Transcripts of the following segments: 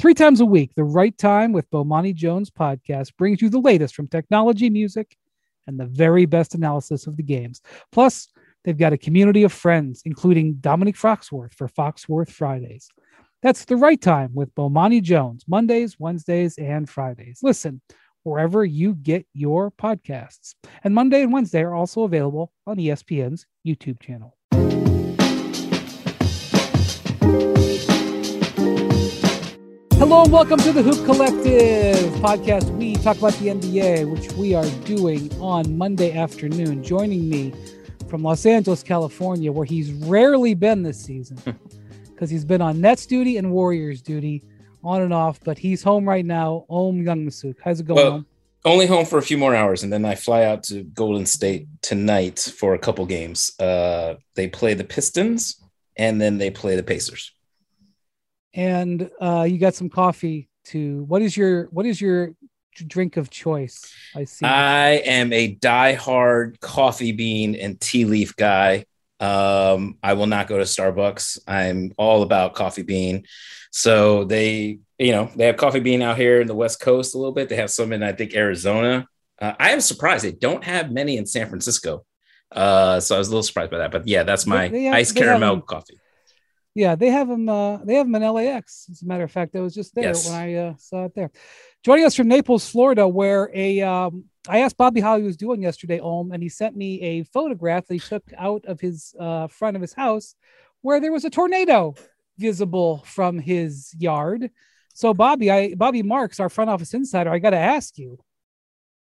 Three times a week, The Right Time with Bomani Jones podcast brings you the latest from technology, music, and the very best analysis of the games. Plus, they've got a community of friends, including Domonique Foxworth for Foxworth Fridays. That's The Right Time with Bomani Jones, Mondays, Wednesdays, and Fridays. Listen wherever you get your podcasts. And Monday and Wednesday are also available on ESPN's YouTube channel. Hello and welcome to the Hoop Collective podcast. We talk about the NBA, which we are doing on Monday afternoon. Joining me from Los Angeles, California, where he's rarely been this season because he's been on Nets duty and Warriors duty on and off, but he's home right now. Ohm Youngmisuk. How's it going? Well, only home for a few more hours, and then I fly out to Golden State tonight for a couple games. Uh, they play the Pistons, and then they play the Pacers and uh, you got some coffee to. What is your What is your drink of choice? I see. I am a die-hard coffee bean and tea leaf guy. Um, I will not go to Starbucks. I'm all about coffee bean. So they, you know, they have coffee bean out here in the West Coast a little bit. They have some in, I think, Arizona. Uh, I am surprised they don't have many in San Francisco. Uh, so I was a little surprised by that. But yeah, that's my have, ice caramel have, coffee. Yeah, they have them. Uh, they have them in LAX. As a matter of fact, I was just there yes. when I uh, saw it there. Joining us from Naples, Florida, where a um, I asked Bobby how he was doing yesterday, Ohm, and he sent me a photograph that he took out of his uh, front of his house, where there was a tornado visible from his yard. So, Bobby, I Bobby Marks, our front office insider, I got to ask you,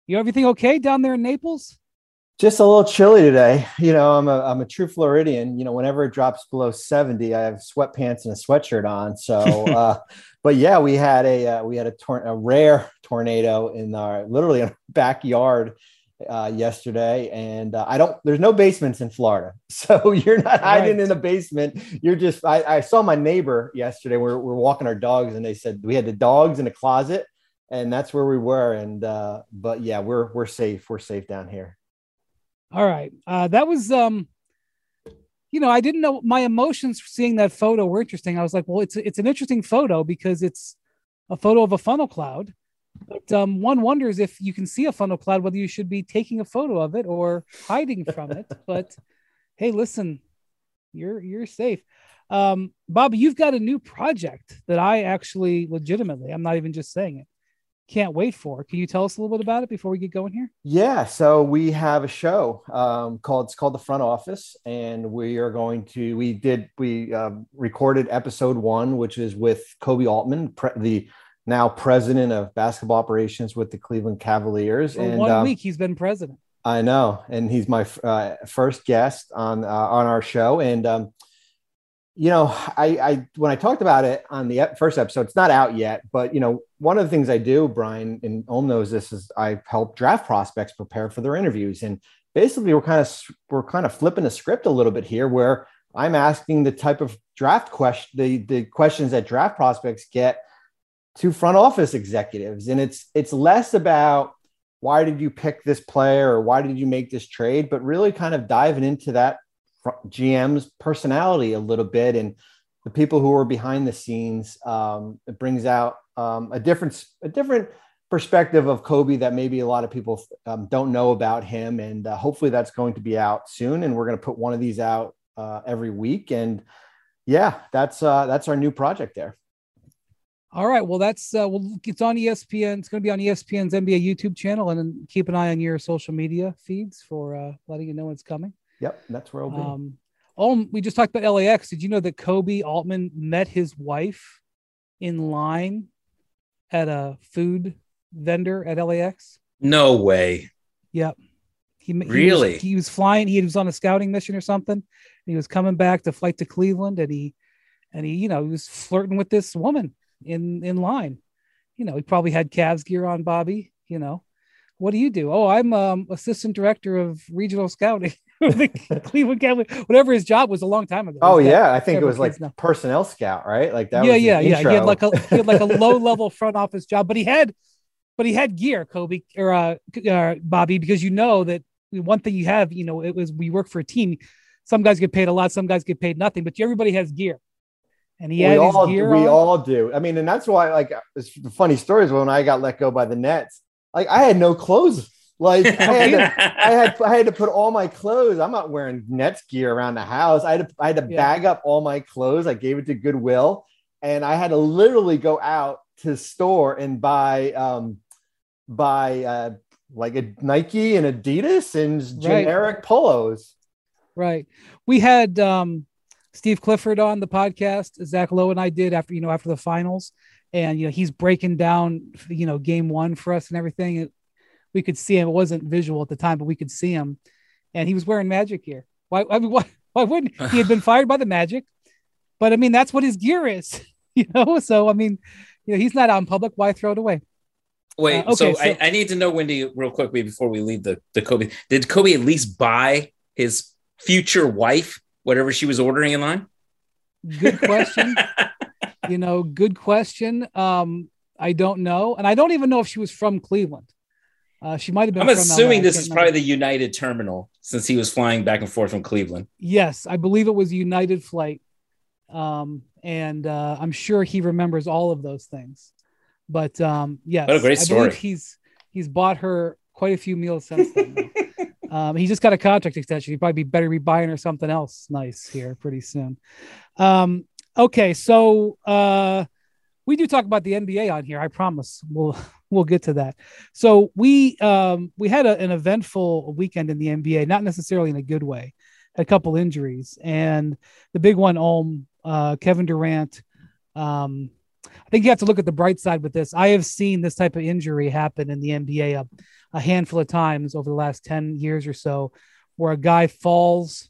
you everything okay down there in Naples? Just a little chilly today. You know, I'm a, I'm a true Floridian. You know, whenever it drops below 70, I have sweatpants and a sweatshirt on. So, uh, but yeah, we had a uh, we had a, tor- a rare tornado in our literally in our backyard uh, yesterday, and uh, I don't. There's no basements in Florida, so you're not hiding right. in a basement. You're just. I, I saw my neighbor yesterday. We're we're walking our dogs, and they said we had the dogs in a closet, and that's where we were. And uh, but yeah, we're we're safe. We're safe down here. All right. Uh, that was, um, you know, I didn't know my emotions seeing that photo were interesting. I was like, well, it's it's an interesting photo because it's a photo of a funnel cloud. But um, one wonders if you can see a funnel cloud, whether you should be taking a photo of it or hiding from it. But hey, listen, you're you're safe. Um, Bobby, you've got a new project that I actually legitimately, I'm not even just saying it, can't wait for. Can you tell us a little bit about it before we get going here? Yeah, so we have a show um, called it's called the Front Office, and we are going to we did we uh, recorded episode one, which is with Koby Altman, pre- the now president of basketball operations with the Cleveland Cavaliers. For and one um, week, he's been president. I know, and he's my uh, first guest on uh, on our show, and um, you know, I, I when I talked about it on the first episode, it's not out yet, but you know, one of the things I do, Brian and Ohm knows this, is I help draft prospects prepare for their interviews, and basically we're kind of we're kind of flipping the script a little bit here, where I'm asking the type of draft question, the the questions that draft prospects get to front office executives, and it's it's less about why did you pick this player? Or why did you make this trade, but really kind of diving into that GM's personality a little bit and the people who are behind the scenes. Um, it brings out um, a different a different perspective of Koby that maybe a lot of people um, don't know about him, and uh, hopefully that's going to be out soon. And we're going to put one of these out uh, every week. And yeah, that's uh, that's our new project there. All right. Well, that's uh, well, it's on ESPN. It's going to be on ESPN's NBA YouTube channel, and keep an eye on your social media feeds for uh, letting you know when it's coming. Yep, that's where I'll be. Um, oh, we just talked about LAX. Did you know that Koby Altman met his wife in line at a food vendor at LAX? No way. Yep. He, really? He was, he was flying. He was on a scouting mission or something. he was coming back to flight to Cleveland, and he, and he, you know, he was flirting with this woman in in line. You know, he probably had Cavs gear on, Bobby. You know, what do you do? Oh, I'm um, assistant director of regional scouting. Cleveland Cavaliers, whatever his job was a long time ago. Oh yeah, I think it was like now. personnel scout, right? Like that. Yeah, yeah, yeah. He had like a he had like a low level front office job, but he had, but he had gear, Koby or uh, uh, Bobby, because you know that one thing you have, you know, it was we work for a team. Some guys get paid a lot, some guys get paid nothing, but everybody has gear. And he had we his all gear we on. all do. I mean, and that's why like it's the funny stories when I got let go by the Nets. Like I had no clothes. Like I had, to, I had I had to put all my clothes. I'm not wearing Nets gear around the house. I had to I had to Yeah. bag up all my clothes. I gave it to Goodwill, and I had to literally go out to store and buy um buy uh like a Nike and Adidas and generic polos. Right. We had um, Steve Clifford on the podcast. Zach Lowe and I did after you know after the finals, and you know he's breaking down you know game one for us and everything. We could see him. It wasn't visual at the time, but we could see him, and he was wearing Magic gear. Why? I mean, why? Why wouldn't he had been fired by the Magic? But I mean, that's what his gear is, you know. So I mean, you know, he's not out in public. Why throw it away? Wait, Uh, okay, so, I, so- I need to know, Windy, real quickly before we leave the, the Koby. Did Koby at least buy his future wife whatever she was ordering in line? Good question. you know, good question. Um, I don't know, and I don't even know if she was from Cleveland. Uh, she might have been. I'm assuming LA. This is remember. probably the United terminal since he was flying back and forth from Cleveland. Yes, I believe it was a United flight, um, and uh, I'm sure he remembers all of those things. But um, yes, What a great I story. believe he's he's bought her quite a few meals since then. um, he just got a contract extension. He'd probably be better be buying her something else nice here pretty soon. Um, okay, so uh, we do talk about the NBA on here. I promise. We'll we'll get to that. So we um, we had a, an eventful weekend in the NBA, not necessarily in a good way. A couple injuries, and the big one, Ohm, uh, Kevin Durant. Um, I think you have to look at the bright side with this. I have seen this type of injury happen in the NBA a, a handful of times over the last 10 years or so, where a guy falls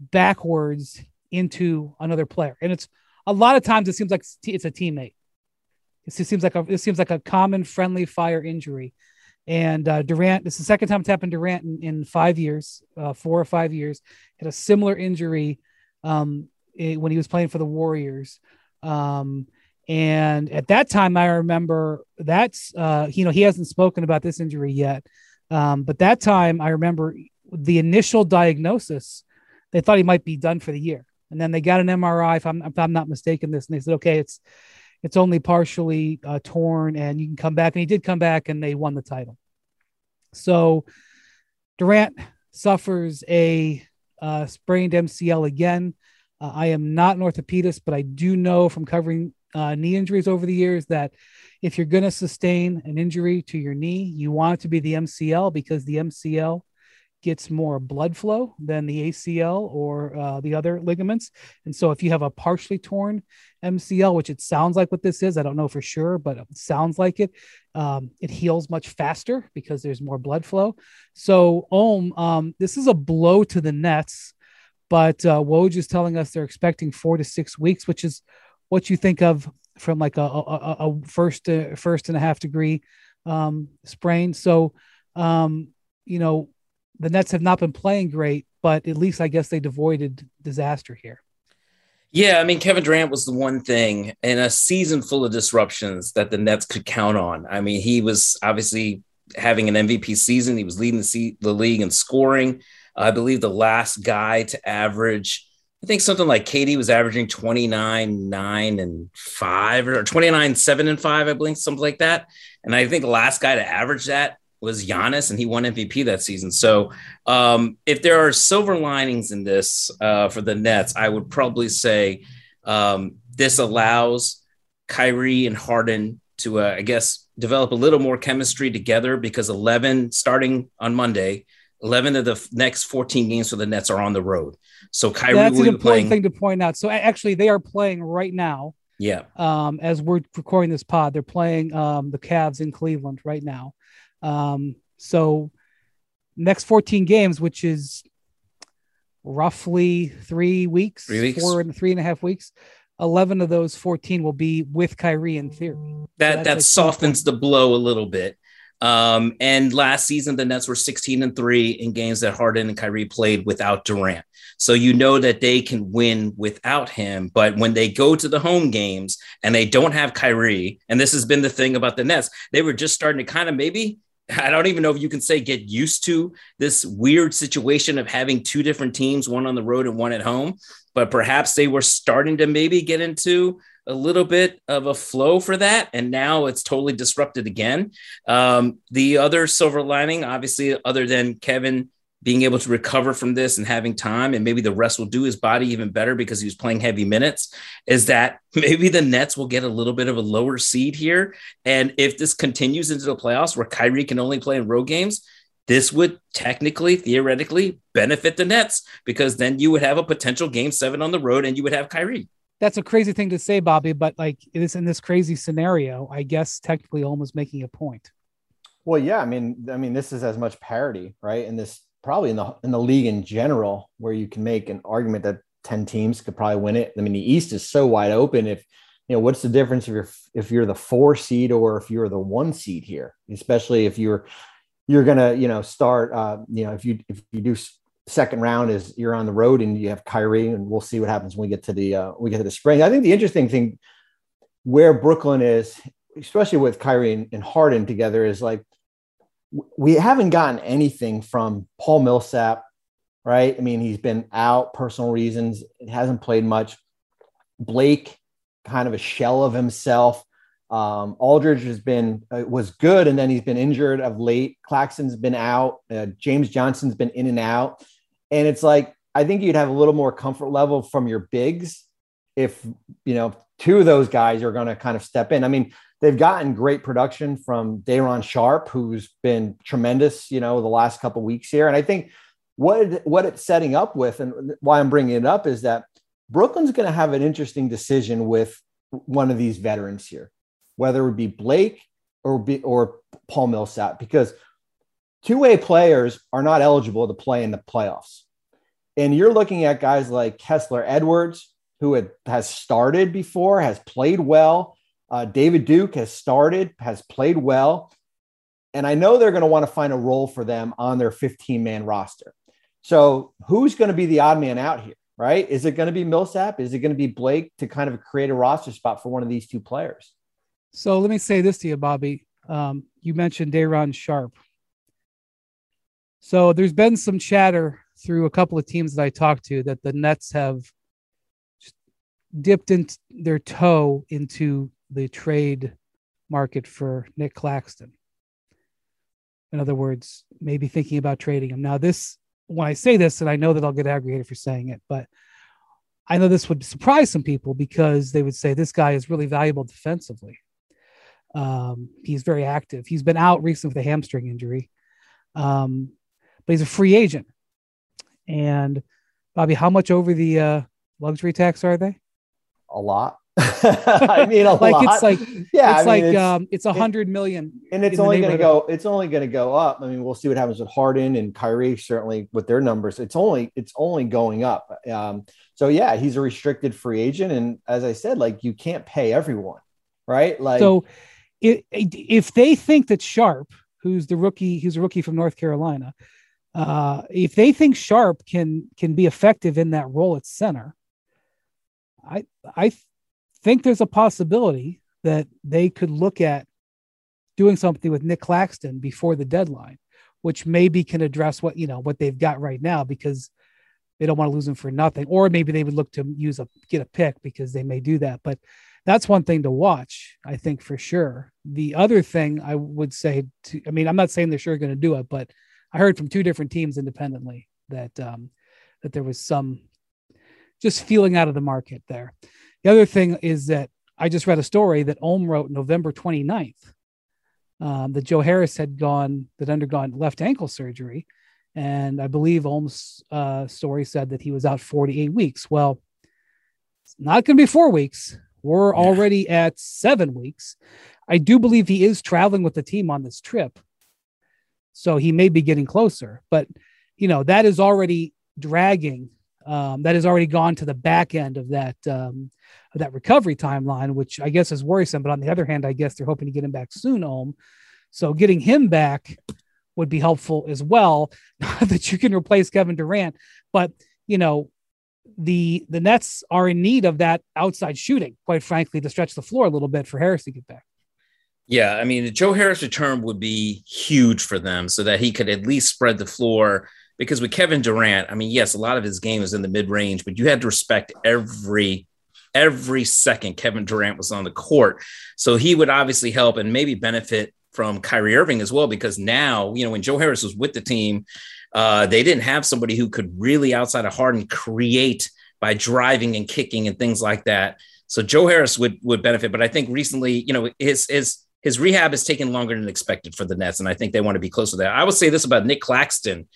backwards into another player. And it's a lot of times it seems like it's a teammate. It seems like a it seems like a common friendly fire injury. And uh, Durant, this is the second time it's happened Durant in, in five years, uh, four or five years, had a similar injury um, eh, when he was playing for the Warriors. Um, and at that time, I remember that's, uh, you know, he hasn't spoken about this injury yet. Um, but that time, I remember the initial diagnosis, they thought he might be done for the year. And then they got an MRI, if I'm, if I'm not mistaken, this, and they said, okay, it's, it's only partially uh, torn and you can come back. And he did come back and they won the title. So Durant suffers a uh, sprained MCL again. Uh, I am not an orthopedist, but I do know from covering uh, knee injuries over the years that if you're going to sustain an injury to your knee, you want it to be the MCL because the MCL gets more blood flow than the ACL or uh, the other ligaments. And so if you have a partially torn MCL, which it sounds like what this is, I don't know for sure, but it sounds like it, um, it heals much faster because there's more blood flow. So, Ohm, um, this is a blow to the Nets, but uh, Woj is telling us they're expecting four to six weeks, which is what you think of from like a, a, a first uh, first and a half degree um, sprain. So, um, you know, the Nets have not been playing great, but at least I guess they avoided disaster here. Yeah, I mean, Kevin Durant was the one thing in a season full of disruptions that the Nets could count on. I mean, he was obviously having an MVP season. He was leading the, the league in scoring. I believe the last guy to average, I think something like KD was averaging 29, 9, and 5, or 29, 7, and 5, I believe, something like that. And I think the last guy to average that was Giannis, and he won MVP that season. So, um, if there are silver linings in this uh, for the Nets, I would probably say um, this allows Kyrie and Harden to, uh, I guess, develop a little more chemistry together because 11 starting on Monday, 11 of the f- next 14 games for the Nets are on the road. So Kyrie That's will an be important playing. thing to point out. So actually, they are playing right now. Yeah. Um, as we're recording this pod, they're playing um, the Cavs in Cleveland right now. Um, so next 14 games, which is roughly three weeks, Three weeks. four and three and a half weeks. 11 of those 14 will be with Kyrie in theory. that that's that softens the blow a little bit. Um, and last season, the Nets were 16 and three in games that Harden and Kyrie played without Durant. So you know that they can win without him. But when they go to the home games and they don't have Kyrie, and this has been the thing about the Nets, they were just starting to kind of maybe I don't even know if you can say get used to this weird situation of having two different teams, one on the road and one at home. But perhaps they were starting to maybe get into a little bit of a flow for that. And now it's totally disrupted again. Um, the other silver lining, obviously, other than Kevin being able to recover from this and having time, and maybe the rest will do his body even better because he was playing heavy minutes, is that maybe the Nets will get a little bit of a lower seed here. And if this continues into the playoffs where Kyrie can only play in road games, this would technically, theoretically benefit the Nets because then you would have a potential game seven on the road and you would have Kyrie. That's a crazy thing to say, Bobby, but like it is in this crazy scenario, I guess technically almost making a point. Well, yeah, I mean, I mean, this is as much parity, right? In this probably in the in the league in general, where you can make an argument that 10 teams could probably win it. I mean, the East is so wide open. If you know, what's the difference if you're if you're the four seed or if you're the one seed here, especially if you're you're gonna, you know, start uh, you know, if you if you do second round is you're on the road and you have Kyrie, and we'll see what happens when we get to the uh, we get to the spring. I think the interesting thing where Brooklyn is, especially with Kyrie and, and Harden together, is like we haven't gotten anything from Paul Millsap, right? I mean, he's been out personal reasons. It hasn't played much. Blake, kind of a shell of himself. Um, Aldridge has been uh, was good, and then he's been injured of late. Claxton's been out. Uh, James Johnson's been in and out, and it's like I think you'd have a little more comfort level from your bigs if you know two of those guys are going to kind of step in. I mean, they've gotten great production from Day'Ron Sharpe, who's been tremendous, you know, the last couple weeks here. And I think what what it's setting up with, and why I'm bringing it up, is that Brooklyn's going to have an interesting decision with one of these veterans here, whether it would be Blake or be, or Paul Millsap, because two way players are not eligible to play in the playoffs. And you're looking at guys like Kessler Edwards, who had, has started before, has played well, uh, David Duke has started, has played well. And I know they're going to want to find a role for them on their 15 man roster. So who's going to be the odd man out here, right? Is it going to be Millsap? Is it going to be Blake to kind of create a roster spot for one of these two players? So let me say this to you, Bobby. Um, you mentioned Day'Ron Sharpe. So there's been some chatter through a couple of teams that I talked to that the Nets have dipped in their toe into the trade market for Nick Claxton. In other words, maybe thinking about trading him. Now, this, when I say this, and I know that I'll get aggravated for saying it, but I know this would surprise some people because they would say this guy is really valuable defensively. Um, he's very active. He's been out recently with a hamstring injury, um, but he's a free agent. And Bobby, how much over the uh, luxury tax are they? A lot. I mean, a like lot. it's like yeah, it's I mean, like it's, um, it's a hundred million, and it's only going to go. It's only going to go up. I mean, we'll see what happens with Harden and Kyrie. Certainly, with their numbers, it's only it's only going up. Um, so yeah, he's a restricted free agent, and as I said, like you can't pay everyone, right? Like so, if if they think that Sharpe, who's the rookie, who's a rookie from North Carolina, uh, if they think Sharpe can can be effective in that role at center, I I think there's a possibility that they could look at doing something with Nick Claxton before the deadline, which maybe can address what you know what they've got right now because they don't want to lose him for nothing, or maybe they would look to use a get a pick because they may do that. But that's one thing to watch, I think for sure. The other thing I would say, to, I mean, I'm not saying they're sure going to do it, but I heard from two different teams independently that um, that there was some just feeling out of the market there. The other thing is that I just read a story that Ohm wrote November 29th um, that Joe Harris had gone, that undergone left ankle surgery. And I believe Ohm's uh, story said that he was out 48 weeks. Well, it's not going to be four weeks. We're yeah. already at seven weeks. I do believe he is traveling with the team on this trip. So he may be getting closer, but you know, that is already dragging um, that has already gone to the back end of that um, of that recovery timeline, which I guess is worrisome. But on the other hand, I guess they're hoping to get him back soon, Ohm. So getting him back would be helpful as well. Not that you can replace Kevin Durant, but you know the the Nets are in need of that outside shooting, quite frankly, to stretch the floor a little bit for Harris to get back. Yeah, I mean, Joe Harris return would be huge for them so that he could at least spread the floor. Because with Kevin Durant, I mean, yes, a lot of his game is in the mid range, but you had to respect every every second Kevin Durant was on the court. So he would obviously help and maybe benefit from Kyrie Irving as well, because now, you know, when Joe Harris was with the team, uh, they didn't have somebody who could really, outside of Harden, create by driving and kicking and things like that. So Joe Harris would would benefit, but I think recently, you know, his his his rehab has taken longer than expected for the Nets, and I think they want to be close to that. I will say this about Nick Claxton.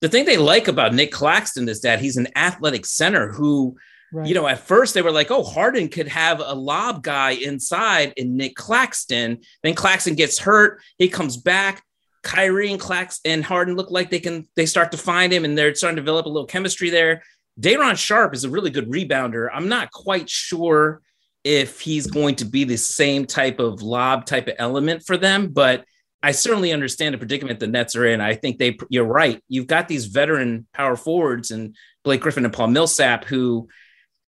The thing they like about Nick Claxton is that he's an athletic center who, right. you know, at first they were like, oh, Harden could have a lob guy inside in Nick Claxton. Then Claxton gets hurt. He comes back. Kyrie and Claxton and Harden look like they can, they start to find him and they're starting to develop a little chemistry there. Day'Ron Sharpe is a really good rebounder. I'm not quite sure if he's going to be the same type of lob type of element for them, but I certainly understand the predicament the Nets are in. I think they, you're right. You've got these veteran power forwards and Blake Griffin and Paul Millsap who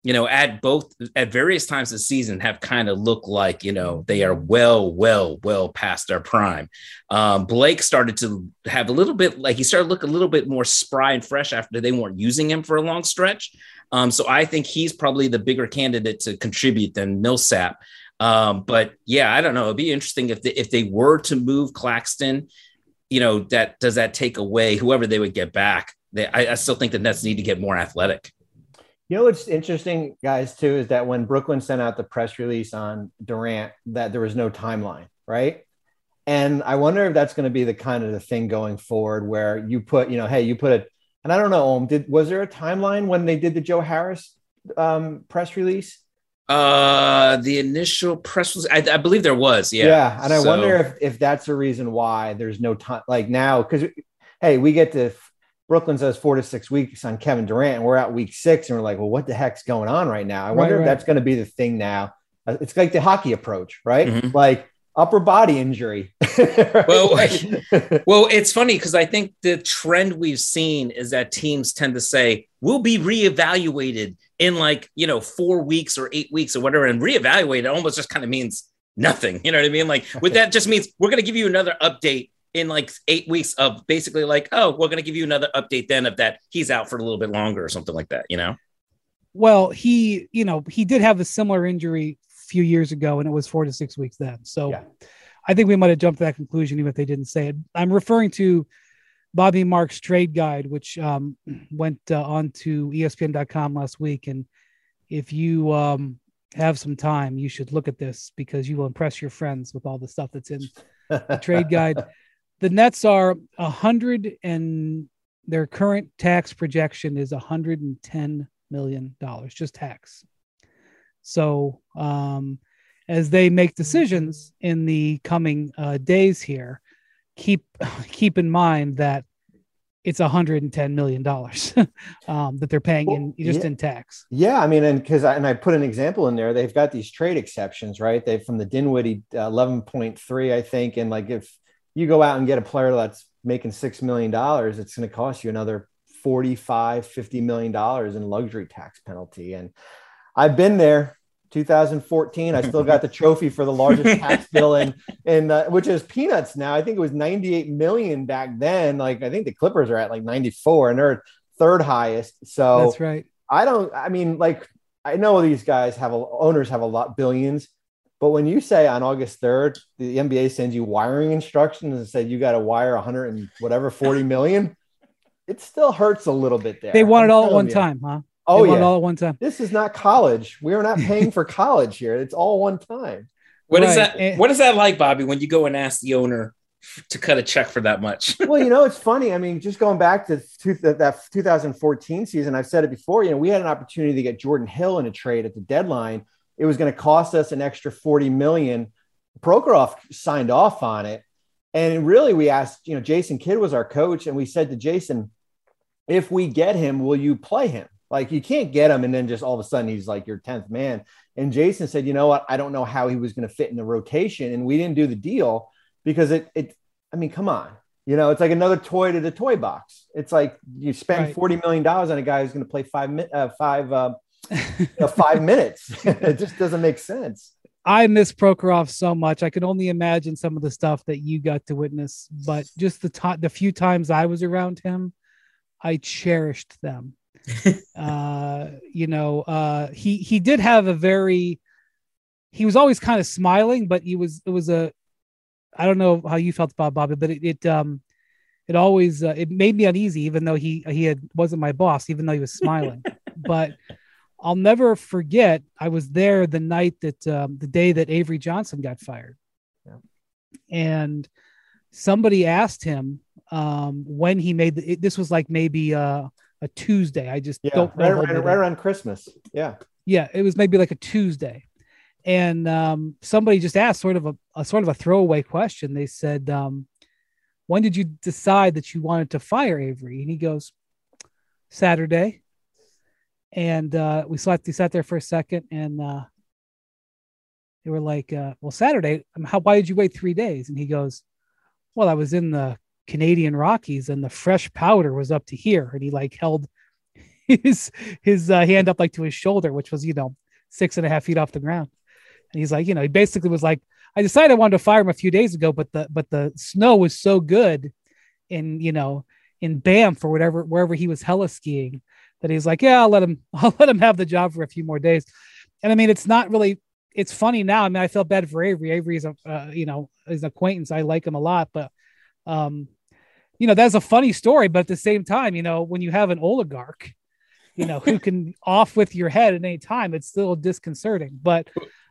you know, at both at various times this season have kind of looked like, you know, they are well, well, well past their prime. Um, Blake started to have a little bit like he started to look a little bit more spry and fresh after they weren't using him for a long stretch. Um, so I think he's probably the bigger candidate to contribute than Millsap. Um, but yeah, I don't know. It'd be interesting if they, if they were to move Claxton, you know, that does that take away whoever they would get back? They, I, I still think the Nets need to get more athletic. You know what's interesting, guys, too, is that when Brooklyn sent out the press release on Durant, that there was no timeline, right? And I wonder if that's going to be the kind of the thing going forward, where you put, you know, hey, you put it, and I don't know, um, did was there a timeline when they did the Joe Harris um, press release? Uh, the initial press was, I, I believe there was, yeah. Yeah, and I so. wonder if if that's the reason why there's no time, like now, because hey, we get to Brooklyn says four to six weeks on Kevin Durant, and we're at week six, and we're like, well, what the heck's going on right now? I wonder right. if that's going to be the thing now. Uh, it's like the hockey approach, right? Mm-hmm. Like upper body injury. right? Well, well, it's funny because I think the trend we've seen is that teams tend to say we'll be reevaluated in like you know four weeks or eight weeks or whatever, and reevaluate it almost just kind of means nothing. You know what I mean? Like with that just means we're going to give you another update in like eight weeks of basically like, oh, we're going to give you another update then of that he's out for a little bit longer or something like that, you know? Well, he, you know, he did have a similar injury a few years ago and it was four to six weeks then. So yeah. I think we might have jumped to that conclusion even if they didn't say it. I'm referring to Bobby Marks trade guide, which um, went uh, on to ESPN.com last week. And if you um, have some time, you should look at this because you will impress your friends with all the stuff that's in the trade guide the Nets are a hundred and their current tax projection is a hundred and ten million dollars, just tax. So um, as they make decisions in the coming uh, days here, keep keep in mind that it's 110 million dollars um, that they're paying well, in just yeah. in tax. Yeah, I mean, and because I, and I put an example in there, they've got these trade exceptions, right? They from the Dinwiddie uh, 11.3, I think, and like if you go out and get a player that's making six million dollars, it's going to cost you another 45, 50 million dollars in luxury tax penalty. And I've been there 2014. I still got the trophy for the largest tax bill in, in uh, which is peanuts now. I think it was 98 million back then. Like I think the Clippers are at like 94 and they're third highest. So that's right. I don't, I mean, like I know these guys have a, owners have a lot billions, but when you say on August 3rd, the NBA sends you wiring instructions and said you got to wire 100 and whatever 40 million, it still hurts a little bit there. They want it all at one you. time, huh? Oh, yeah. all at one time. This is not college. We are not paying for college here. It's all one time. What right. is that? And, what is that like, Bobby, when you go and ask the owner to cut a check for that much? well, you know, it's funny. I mean, just going back to that 2014 season, I've said it before, you know, we had an opportunity to get Jordan Hill in a trade at the deadline it was going to cost us an extra 40 million. Prokhorov signed off on it. And really, we asked, you know, Jason Kidd was our coach, and we said to Jason, if we get him, will you play him? Like, you can't get him, and then just all of a sudden he's like your 10th man. And Jason said, you know what? I don't know how he was going to fit in the rotation. And we didn't do the deal because it, it, I mean, come on. You know, it's like another toy to the toy box. It's like you spend right. $40 million on a guy who's going to play five, uh, five, uh, you know, five minutes. it just doesn't make sense. I miss Prokhorov so much. I can only imagine some of the stuff that you got to witness, but just the time, the few times I was around him, I cherished them. Uh, you know, uh, he he did have a very, he was always kind of smiling, but he was it was a, I don't know how you felt about Bobby, but it, it um, it always uh, it made me uneasy, even though he he had wasn't my boss, even though he was smiling, but I'll never forget. I was there the night that um, the day that Avery Johnson got fired, yeah. and somebody asked him um, when he made the, it, this was like maybe uh, a Tuesday. I just yeah, don't right, right, right around Christmas. Yeah, yeah, it was maybe like a Tuesday, and um, somebody just asked sort of a, a, sort of a throwaway question. They said, um, "When did you decide that you wanted to fire Avery?" And he goes, "Saturday." and uh, we sat we sat there for a second, and uh, they were like, uh, "Well, Saturday, um, how? Why did you wait three days?" And he goes, "Well, I was in the Canadian Rockies, and the fresh powder was up to here." And he like held his his uh, hand up like to his shoulder, which was you know six and a half feet off the ground. And he's like, you know, he basically was like, "I decided I wanted to fire him a few days ago, but the but the snow was so good, in you know." in Banff or whatever wherever he was heli skiing that he's like, yeah, I'll let him, I'll let him have the job for a few more days. And I mean, it's not really, it's funny now. I mean, I felt bad for Avery. Avery is a, uh, you know, is an acquaintance. I like him a lot, but, um, you know, that's a funny story. But at the same time, you know, when you have an oligarch, you know, who can off with your head at any time, it's still disconcerting. But,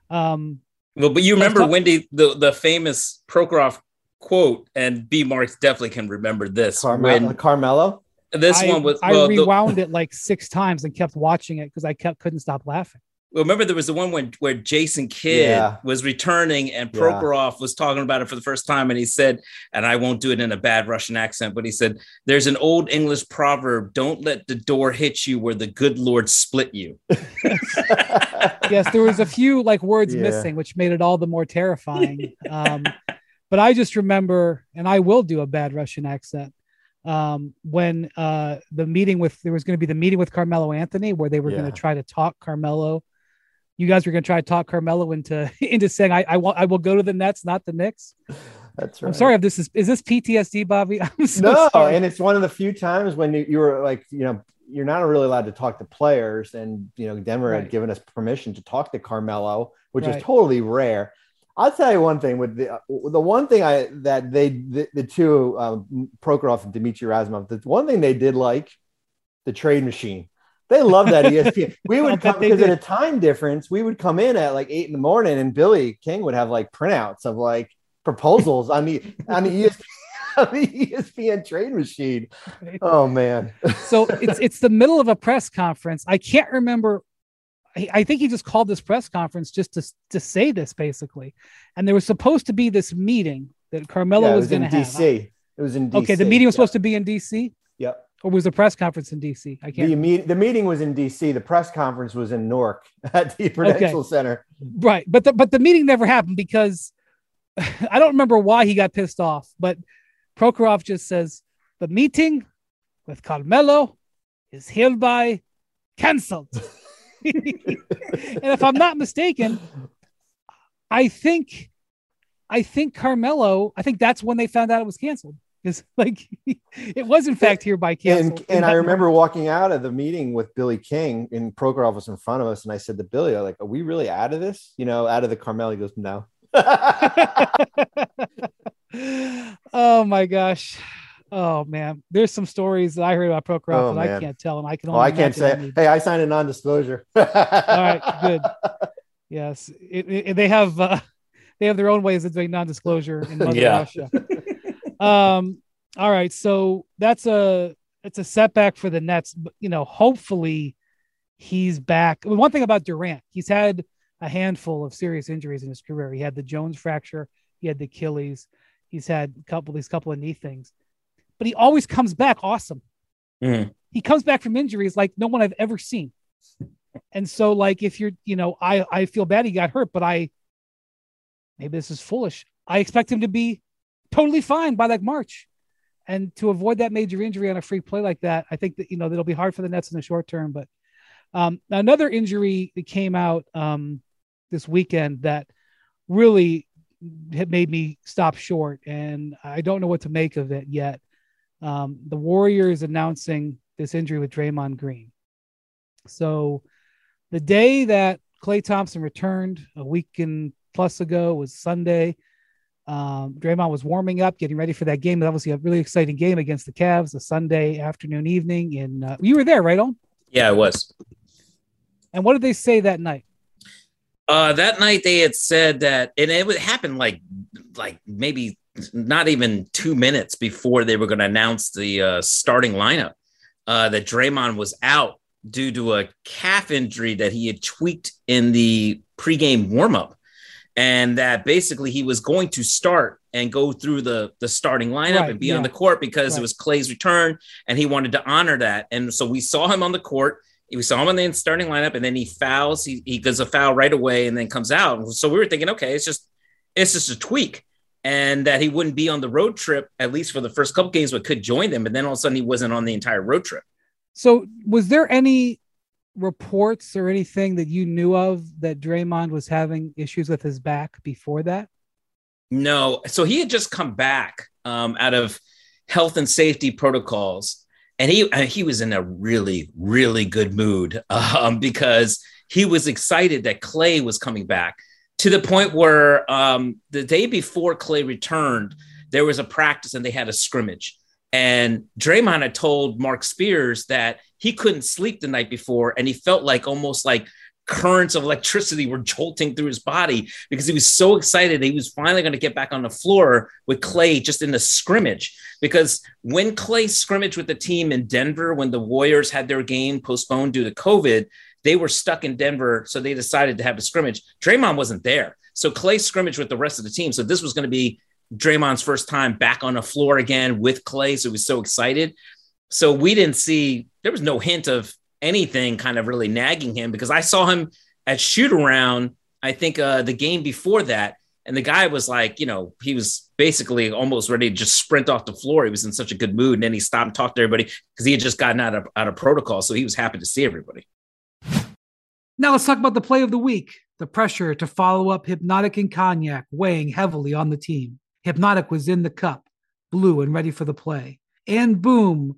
um, well, but you remember Windy, the the famous Prokhorov quote, and B Marks definitely can remember this. Carmelo, when, Carmelo? This I, one was. Well, I rewound the, it like six times and kept watching it because I kept couldn't stop laughing. Well, remember there was the one when where Jason Kidd yeah. was returning and Prokhorov yeah. was talking about it for the first time, and he said, and I won't do it in a bad Russian accent, but he said, "There's an old English proverb: Don't let the door hit you where the good Lord split you." yes, there was a few like words yeah. missing, which made it all the more terrifying. Um, but I just remember, and I will do a bad Russian accent um, when uh, the meeting with there was going to be the meeting with Carmelo Anthony where they were yeah. going to try to talk Carmelo. You guys were going to try to talk Carmelo into into saying I I, will, I will go to the Nets, not the Knicks. That's right. I'm sorry if this is is this PTSD, Bobby? So no, sorry. and it's one of the few times when you, you were like, you know, you're not really allowed to talk to players, and you know, Denver right. had given us permission to talk to Carmelo, which right. is totally rare. I'll tell you one thing with the the one thing I that they the, the two um, Prokhorov and Dmitry Razumov the one thing they did like the trade machine. They love that ESPN. We would come because at a time difference, we would come in at like eight in the morning, and Billy King would have like printouts of like proposals on the on the ESPN. On the ESPN trade machine. Oh man! so it's it's the middle of a press conference. I can't remember I think he just called this press conference just to to say this basically, and there was supposed to be this meeting that Carmelo yeah, was, was going to have. DC. It was in DC. Okay, the meeting was supposed to be in DC. Yep. Or was the press conference in DC? I can't. The, meet, the meeting was in DC. The press conference was in Newark at the Prudential okay. Center. Right, but the, but the meeting never happened because I don't remember why he got pissed off. But Prokhorov just says the meeting with Carmelo is hereby canceled. and if I'm not mistaken, I think I think Carmelo, I think that's when they found out it was canceled. Because like it was in fact hereby canceled. And, and I remember walking out of the meeting with Billy King and Prokhorov was in front of us, and I said to Billy, like, are we really out of this? You know, out of the Carmel?" He goes, No. oh my gosh. Oh man, there's some stories that I heard about Prokhorov oh, that I can't tell, and I can. Only oh, I can't say. Hey, I signed a non-disclosure. All right, good. Yes, it, it, they have uh, they have their own ways of doing non-disclosure in Mother yeah. Russia. Um. All right, so that's a it's a setback for the Nets. But you know, hopefully, he's back. I mean, one thing about Durant, he's had a handful of serious injuries in his career. He had the Jones fracture. He had the Achilles. He's had a couple these couple of knee things but he always comes back awesome. Mm-hmm. He comes back from injuries like no one I've ever seen. And so, like, if you're, you know, I I feel bad he got hurt, but I maybe this is foolish. I expect him to be totally fine by like March. And to avoid that major injury on a free play like that, I think that you know that'll be hard for the Nets in the short term. But um, another injury that came out um, this weekend that really had made me stop short, and I don't know what to make of it yet. Um, the Warriors announcing this injury with Draymond Green. So the day that Klay Thompson returned a week and plus ago was Sunday. Um, Draymond was warming up, getting ready for that game. That was a really exciting game against the Cavs, a Sunday afternoon evening. And uh, you were there, right Ohm? Yeah, I was. And what did they say that night? Uh, that night they had said that, and it would happen like, like maybe not even two minutes before they were going to announce the uh, starting lineup. Uh, that Draymond was out due to a calf injury that he had tweaked in the pregame warmup and that basically he was going to start and go through the the starting lineup right, and be yeah. on the court because right. it was Klay's return and he wanted to honor that. And so we saw him on the court. We saw him in the starting lineup, and then he fouls. He, he does a foul right away, and then comes out. So we were thinking, okay, it's just it's just a tweak, and that he wouldn't be on the road trip at least for the first couple games, but could join them. But then all of a sudden, he wasn't on the entire road trip. So was there any reports or anything that you knew of that Draymond was having issues with his back before that? No. So he had just come back um, out of health and safety protocols, and he uh, he was in a really really good mood um, because he was excited that Klay was coming back to the point where um, the day before Klay returned, there was a practice and they had a scrimmage. And Draymond had told Marc Spears that he couldn't sleep the night before and he felt like almost like currents of electricity were jolting through his body because he was so excited he was finally going to get back on the floor with Klay just in the scrimmage. Because when Klay scrimmaged with the team in Denver, when the Warriors had their game postponed due to COVID, they were stuck in Denver. So they decided to have a scrimmage. Draymond wasn't there. So Klay scrimmaged with the rest of the team. So this was going to be Draymond's first time back on the floor again with Klay. So he was so excited. So we didn't see, there was no hint of anything kind of really nagging him because I saw him at shoot around, I think uh, the game before that. And the guy was like, you know, he was basically almost ready to just sprint off the floor. He was in such a good mood. And then he stopped and talked to everybody because he had just gotten out of, out of protocol. So he was happy to see everybody. Now let's talk about the play of the week. The pressure to follow up Hypnotic and Cognac weighing heavily on the team. Hypnotic was in the cup, blue and ready for the play. And boom,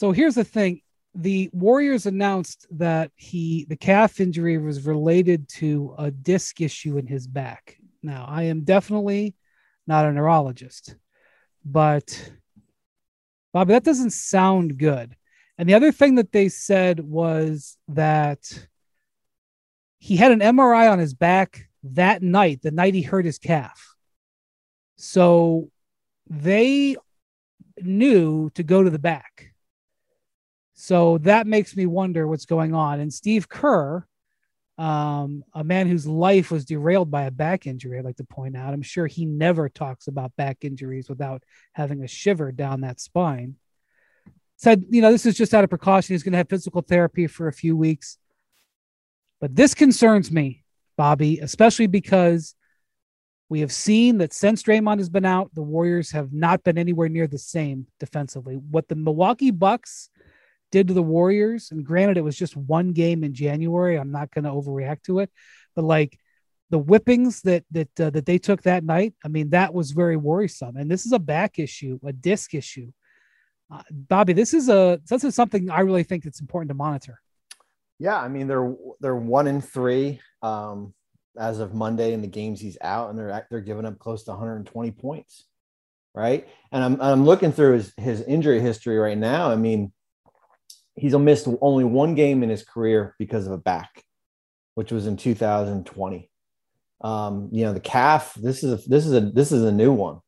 So here's the thing. The Warriors announced that he the calf injury was related to a disc issue in his back. Now, I am definitely not a neurologist, but Bobby, that doesn't sound good. And the other thing that they said was that he had an MRI on his back that night, the night he hurt his calf. So they knew to go to the back. So that makes me wonder what's going on. And Steve Kerr, um, a man whose life was derailed by a back injury, I'd like to point out, I'm sure he never talks about back injuries without having a shiver down that spine. Said, you know, this is just out of precaution. He's going to have physical therapy for a few weeks. But this concerns me, Bobby, especially because we have seen that since Draymond has been out, the Warriors have not been anywhere near the same defensively. What the Milwaukee Bucks did to the Warriors, and granted, it was just one game in January. I'm not going to overreact to it, but like the whippings that that uh, that they took that night, I mean, that was very worrisome. And this is a back issue, a disc issue. Uh, Bobby, this is a this is something I really think it's important to monitor. Yeah, I mean they're they're one in three um, as of Monday in the games he's out, and they're they're giving up close to 120 points. right? And I'm I'm looking through his his injury history right now. I mean, he's missed only one game in his career because of a back, which was in 2020. Um, you know, the calf. This is a, this is a this is a new one.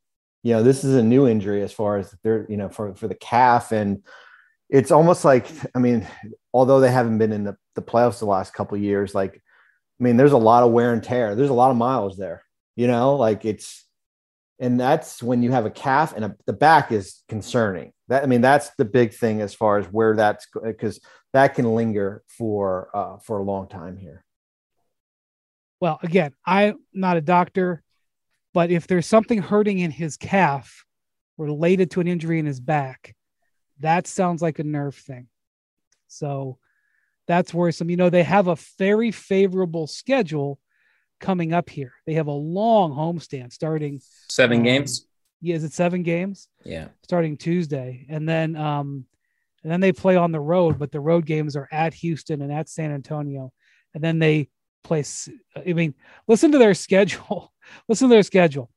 You know, this is a new injury as far as they're you know for for the calf, and it's almost like I mean, although they haven't been in the the playoffs the last couple years, like I mean, there's a lot of wear and tear. There's a lot of miles there. You know, like it's and that's when you have a calf and a, the back is concerning. That i mean that's the big thing as far as where that's because that can linger for uh, for a long time here. Well again i'm not a doctor but if there's something hurting in his calf related to an injury in his back that sounds like a nerve thing. So that's worrisome. You know they have a very favorable schedule coming up here. They have a long homestand starting seven um, games. Yeah, is it seven games? Yeah, starting Tuesday, and then um, and then they play on the road, but the road games are at Houston and at San Antonio, and then they play. I mean, listen to their schedule. listen to their schedule.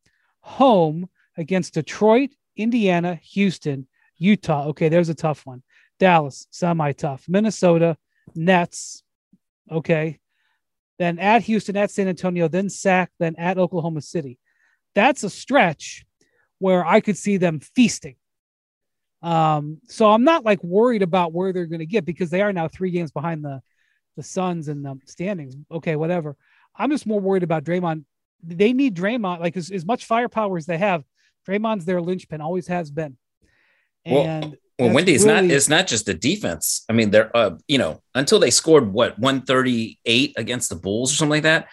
Home against Detroit, Indiana, Houston, Utah. Okay, there's a tough one. Dallas, semi tough. Minnesota, Nets. Okay then at Houston, at San Antonio, then Sac, then at Oklahoma City. That's a stretch where I could see them feasting. Um, so I'm not like worried about where they're going to get because they are now three games behind the the Suns and the standings. Okay, whatever. I'm just more worried about Draymond. They need Draymond like as, as much firepower as they have. Draymond's their linchpin, always has been. And well, well, Windy, it's really... not it's not just the defense. I mean, they're uh, you know, until they scored what 138 against the Bulls or something like that,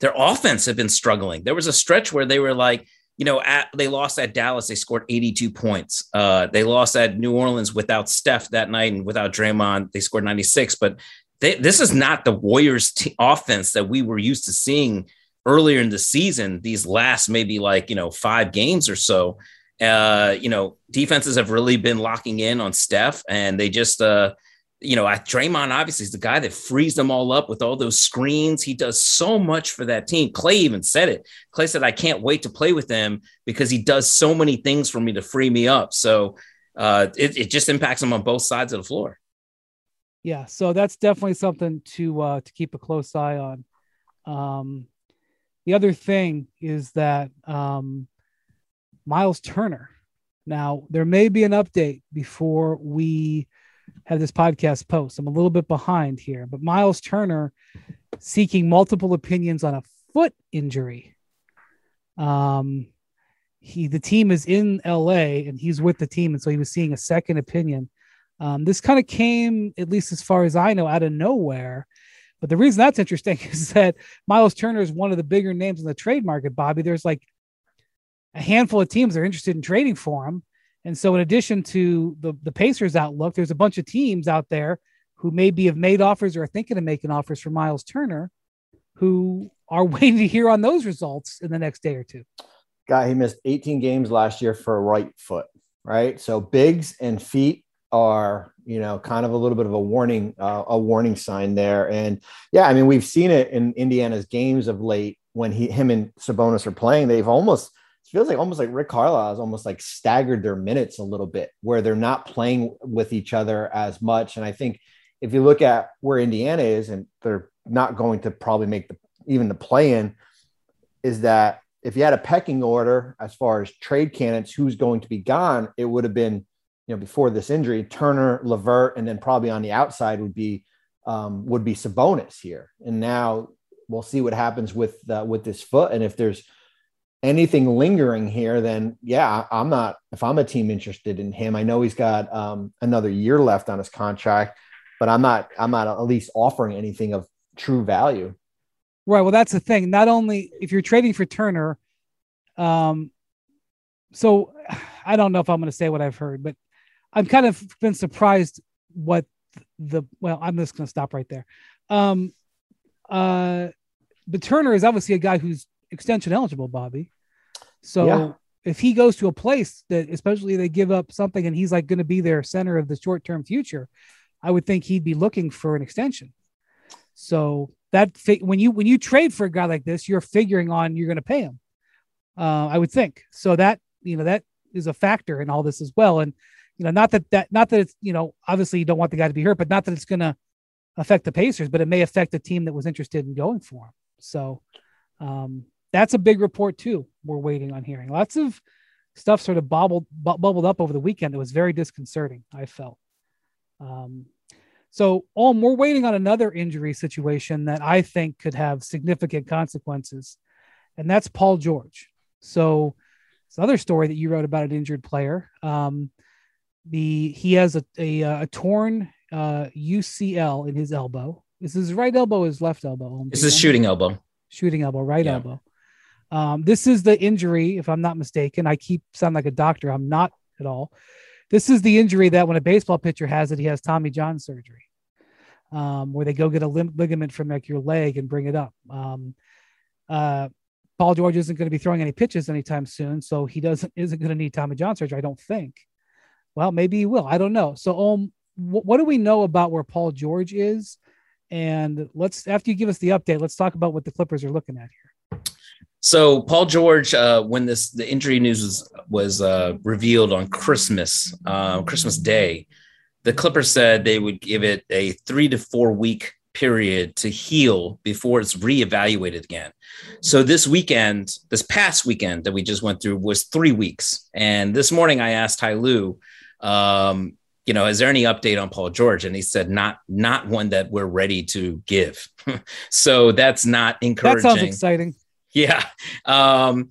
their offense had been struggling. There was a stretch where they were like, you know, at they lost at Dallas, they scored 82 points. Uh, they lost at New Orleans without Steph that night and without Draymond, they scored 96. But they, this is not the Warriors t- offense that we were used to seeing earlier in the season. These last maybe like you know five games or so. Uh, you know, defenses have really been locking in on Steph, and they just, uh, you know, I, Draymond obviously is the guy that frees them all up with all those screens. He does so much for that team. Klay even said it. Klay said, "I can't wait to play with him because he does so many things for me to free me up." So uh, it, it just impacts him on both sides of the floor. Yeah, so that's definitely something to uh, to keep a close eye on. Um, the other thing is that um, Miles Turner. Now, there may be an update before we have this podcast post. I'm a little bit behind here, but Miles Turner seeking multiple opinions on a foot injury. Um, he the team is in LA and he's with the team, and so he was seeing a second opinion. Um, this kind of came, at least as far as I know, out of nowhere. But the reason that's interesting is that Miles Turner is one of the bigger names in the trade market, Bobby. There's like a handful of teams are interested in trading for him. And so, in addition to the, the Pacers outlook, there's a bunch of teams out there who maybe have made offers or are thinking of making offers for Miles Turner who are waiting to hear on those results in the next day or two. Guy, he missed 18 games last year for a right foot, right? So, bigs and feet are you know kind of a little bit of a warning uh, a warning sign there and yeah i mean we've seen it in indiana's games of late when he him and sabonis are playing they've almost feels like almost like Rick Carlisle has almost like staggered their minutes a little bit, where they're not playing with each other as much. And I think if you look at where Indiana is, and they're not going to probably make the even the play in, is that if you had a pecking order as far as trade candidates, who's going to be gone, it would have been, you know, before this injury, Turner, LeVert, and then probably on the outside would be um, would be Sabonis here. And now we'll see what happens with uh, with this foot, and if there's anything lingering here, then yeah, I'm not. If I'm a team interested in him, I know he's got um, another year left on his contract, but I'm not. I'm not at least offering anything of true value. Right. Well, that's the thing. Not only if you're trading for Turner, um, so I don't know if I'm going to say what I've heard, but I'm kind of been surprised what the well. I'm just going to stop right there. Um, uh, but Turner is obviously a guy who's extension eligible, Bobby. So yeah. if he goes to a place that, especially they give up something and he's like going to be their center of the short term future, I would think he'd be looking for an extension. So that when you when you trade for a guy like this, you're figuring on you're going to pay him. Uh, I would think so. That you know that is a factor in all this as well. And you know, not that that not that it's you know obviously you don't want the guy to be hurt, but not that it's going to affect the Pacers, but it may affect the team that was interested in going for him. So um, that's a big report too. We're waiting on hearing lots of stuff sort of bubbled bu- bubbled up over the weekend. It was very disconcerting. I felt. Um, so, um, we're waiting on another injury situation that I think could have significant consequences, and that's Paul George. So, it's another story that you wrote about an injured player. Um, the he has a a, a torn uh, UCL in his elbow. Is his right elbow, his left elbow? This is shooting elbow. Shooting elbow, right yeah. elbow. Um, this is the injury, if I'm not mistaken. I keep sound like a doctor. I'm not at all. This is the injury that when a baseball pitcher has it, he has Tommy John surgery, um, where they go get a lim- ligament from like your leg and bring it up. Um, uh, Paul George isn't going to be throwing any pitches anytime soon, so he doesn't isn't going to need Tommy John surgery. I don't think. Well, maybe he will. I don't know. So, um, wh- what do we know about where Paul George is? And let's after you give us the update, let's talk about what the Clippers are looking at here. So Paul George, uh, when this the injury news was was uh, revealed on Christmas uh, Christmas Day, the Clippers said they would give it a three to four week period to heal before it's reevaluated again. So this weekend, this past weekend that we just went through was three weeks. And this morning I asked Ty Lue, um, you know, is there any update on Paul George? And he said, not, not one that we're ready to give. so that's not encouraging. That sounds exciting. Yeah. Um,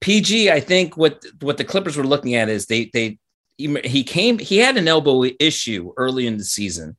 PG, I think what what the Clippers were looking at is they they he came he had an elbow issue early in the season.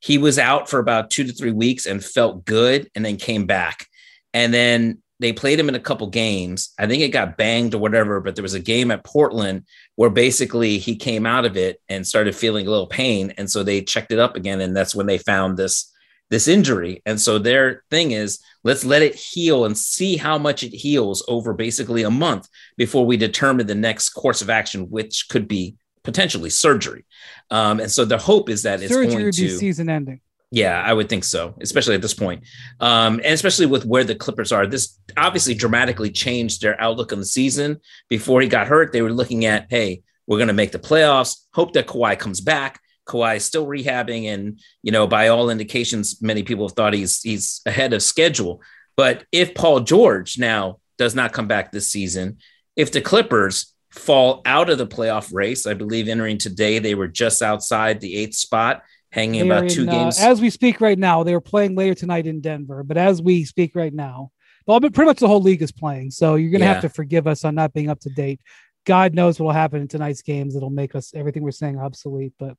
He was out for about two to three weeks and felt good, and then came back. And then they played him in a couple games. I think it got banged or whatever, but there was a game at Portland where basically he came out of it and started feeling a little pain, and so they checked it up again, and that's when they found this this injury. And so their thing is let's let it heal and see how much it heals over basically a month before we determine the next course of action, which could be potentially surgery. Um, and so the hope is that surgery it's going to season ending. Yeah, I would think so, especially at this point. Um, and especially with where the Clippers are. This obviously dramatically changed their outlook on the season. Before he got hurt, they were looking at, hey, we're going to make the playoffs, hope that Kawhi comes back. Kawhi is still rehabbing, and you know, by all indications, many people have thought he's he's ahead of schedule. But if Paul George now does not come back this season, if the Clippers fall out of the playoff race, I believe entering today they were just outside the eighth spot, hanging they about two in, uh, games. Uh, as we speak right now, they are playing later tonight in Denver. But as we speak right now, well, pretty much the whole league is playing. So you're going to yeah. have to forgive us on not being up to date. God knows what will happen in tonight's games. It'll make us everything we're saying obsolete. But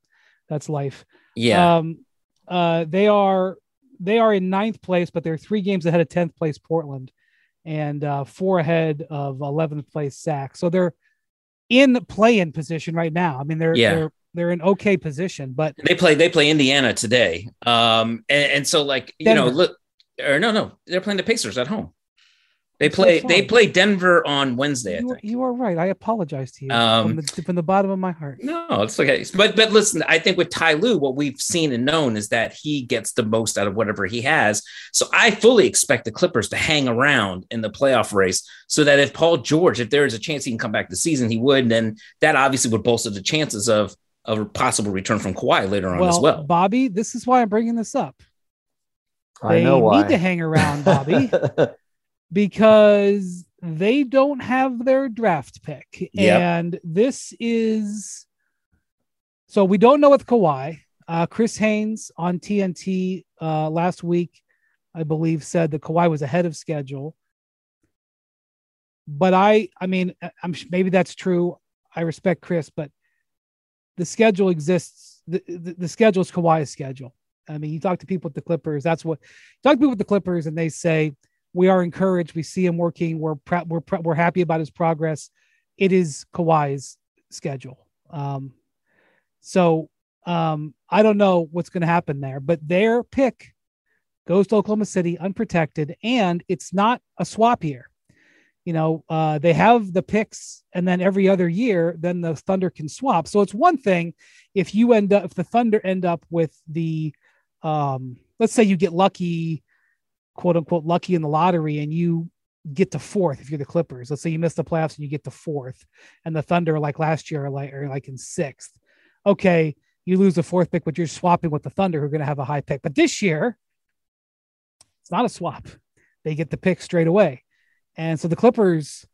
that's life. Yeah. Um, uh, they are they are in ninth place, but they're three games ahead of tenth place Portland, and uh, four ahead of eleventh place Sac. So they're in play-in position right now. I mean, they're yeah. they're they're in okay position, but they play they play Indiana today. Um, and, and so like you Denver. know, look, or no, no, they're playing the Pacers at home. They play. So they play Denver on Wednesday. You, you, are right. I apologize to you um, from, the, from, the, bottom of my heart. No, it's okay. But but listen, I think with Ty Lue, what we've seen and known is that he gets the most out of whatever he has. So I fully expect the Clippers to hang around in the playoff race, so that if Paul George, if there is a chance he can come back this season, he would. And then that obviously would bolster the chances of of a possible return from Kawhi later on well, as well. Bobby, this is why I'm bringing this up. I know why. need to hang around, Bobby. because they don't have their draft pick. Yep. And this is so we don't know with Kawhi. Uh, Chris Haynes on TNT uh, last week, I believe, said that Kawhi was ahead of schedule. But I, I mean, I'm maybe that's true. I respect Chris, but the schedule exists. The, the, the schedule is Kawhi's schedule. I mean, you talk to people with the Clippers. That's what talk to people with the Clippers, and they say we are encouraged. We see him working. We're pre- we're pre- we're happy about his progress. It is Kawhi's schedule. Um, so um, I don't know what's going to happen there, but their pick goes to Oklahoma City unprotected, and it's not a swap year. You know, uh, they have the picks, and then every other year, then the Thunder can swap. So it's one thing if you end up if the Thunder end up with the um, let's say you get lucky quote unquote lucky in the lottery and you get to fourth if you're the Clippers. Let's say you miss the playoffs and you get to fourth, and the Thunder, like last year, are like are like in sixth. Okay, you lose the fourth pick, but you're swapping with the Thunder, who are going to have a high pick. But this year, it's not a swap. They get the pick straight away, and so the Clippers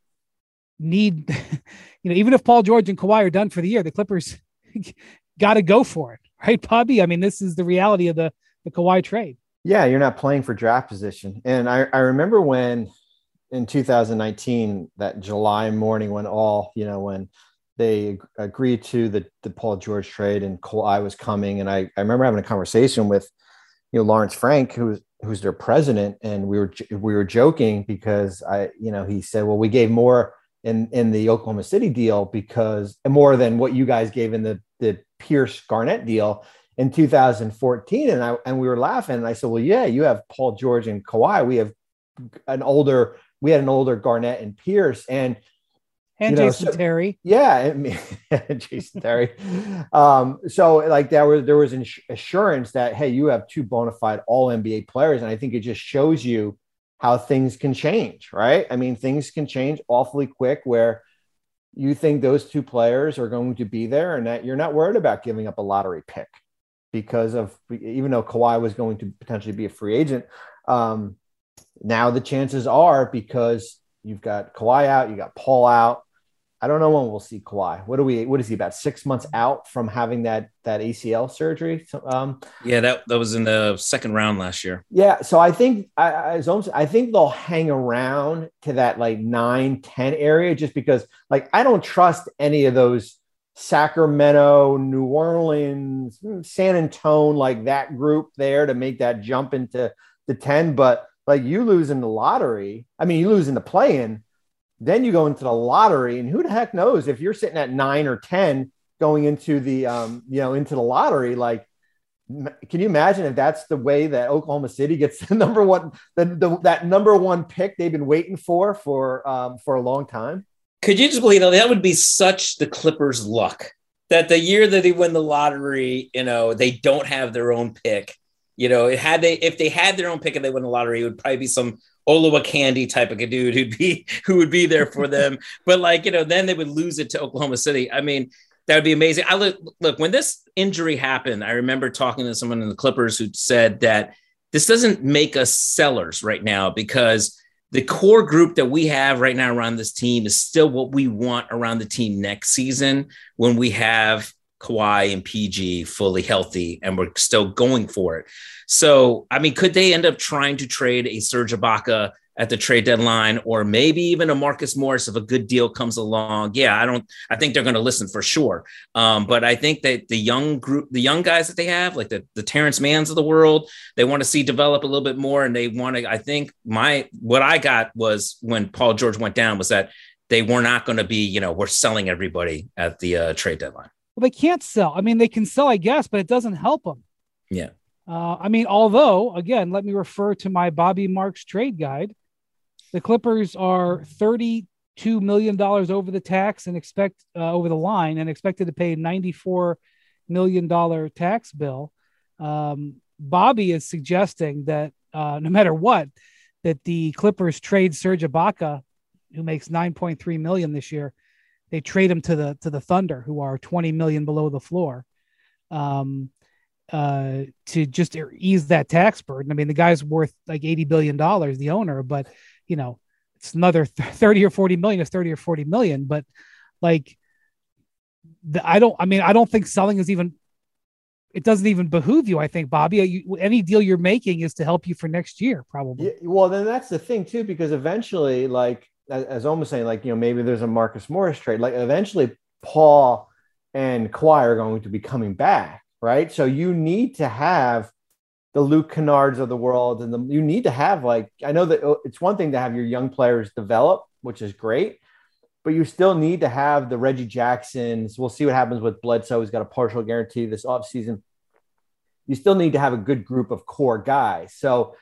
need, you know, even if Paul George and Kawhi are done for the year, the Clippers got to go for it, right, Bobby? I mean, this is the reality of the the Kawhi trade. Yeah, you're not playing for draft position, and I I remember when in 2019 that July morning when all you know when they agreed to the the Paul George trade and Kawhi was coming, and I I remember having a conversation with you know Lawrence Frank who's who's their president, and we were we were joking because I you know he said well we gave more in in the Oklahoma City deal because more than what you guys gave in the the Pierce Garnett deal in 2014 and I and we were laughing and I said well yeah you have Paul George and Kawhi we have an older we had an older Garnett and Pierce and and you know, Jason so, Terry. Yeah, and Jason Terry. Um, so like there was there was an assurance that hey, you have two bona fide All NBA players, and I think it just shows you how things can change, right? I mean, things can change awfully quick where you think those two players are going to be there, and that you're not worried about giving up a lottery pick because of even though Kawhi was going to potentially be a free agent. Um, now the chances are because you've got Kawhi out, you got Paul out. I don't know when we'll see Kawhi. What are we? What is he about six months out from having that that ACL surgery? Um, yeah, that that was in the second round last year. Yeah, so I think I, I, I think they'll hang around to that like nine ten area just because like I don't trust any of those Sacramento, New Orleans, San Antonio, like that group there to make that jump into the ten, but like you lose in the lottery. I mean, you lose in the play-in, then you go into the lottery, and who the heck knows if you're sitting at nine or ten going into the um, you know, into the lottery, like can you imagine if that's the way that Oklahoma City gets the number one, the, the that number one pick they've been waiting for for um, for a long time? Could you just believe that that would be such the Clippers' luck that the year that they win the lottery, you know, they don't have their own pick you know, it had they if they had their own pick and they win the lottery, it would probably be some Olowokandi type of a dude who'd be who would be there for them. but like you know, then they would lose it to Oklahoma City. I mean, that would be amazing. I look look when this injury happened. I remember talking to someone in the Clippers who said that this doesn't make us sellers right now because the core group that we have right now around this team is still what we want around the team next season when we have Kawhi and PG fully healthy and we're still going for it. So, I mean, could they end up trying to trade a Serge Ibaka at the trade deadline or maybe even a Marcus Morris if a good deal comes along? Yeah, I don't, I think they're going to listen for sure. Um, but I think that the young group, the young guys that they have, like the, the Terrence Manns of the world, they want to see develop a little bit more. And they want to, I think my, what I got was when Paul George went down was that they were not going to be, you know, we're selling everybody at the uh, trade deadline. Well, they can't sell. I mean, they can sell, I guess, but it doesn't help them. Yeah. Uh, I mean, although, again, let me refer to my Bobby Marks trade guide. The Clippers are $32 million over the tax and expect uh, over the line and expected to pay $94 million tax bill. Um, Bobby is suggesting that uh, no matter what, that the Clippers trade Serge Ibaka, who makes 9.3 million this year, they trade him to the to the Thunder, who are 20 million below the floor, um, uh, to just ease that tax burden. I mean, the guy's worth like 80 billion dollars, the owner, but you know, it's another 30 or 40 million is 30 or 40 million, but like the, I don't. I mean, I don't think selling is even. It doesn't even behoove you. I think, Bobby. You, any deal you're making is to help you for next year, probably. Yeah, well, then that's the thing too, because eventually, like as almost saying, like, you know, maybe there's a Marcus Morris trade. Like eventually Paul and Kawhi are going to be coming back, right? So you need to have the Luke Kennards of the world, and the, you need to have like I know that oh, it's one thing to have your young players develop, which is great, but you still need to have the Reggie Jacksons. We'll see what happens with Bledsoe. He's got a partial guarantee this offseason. You still need to have a good group of core guys. So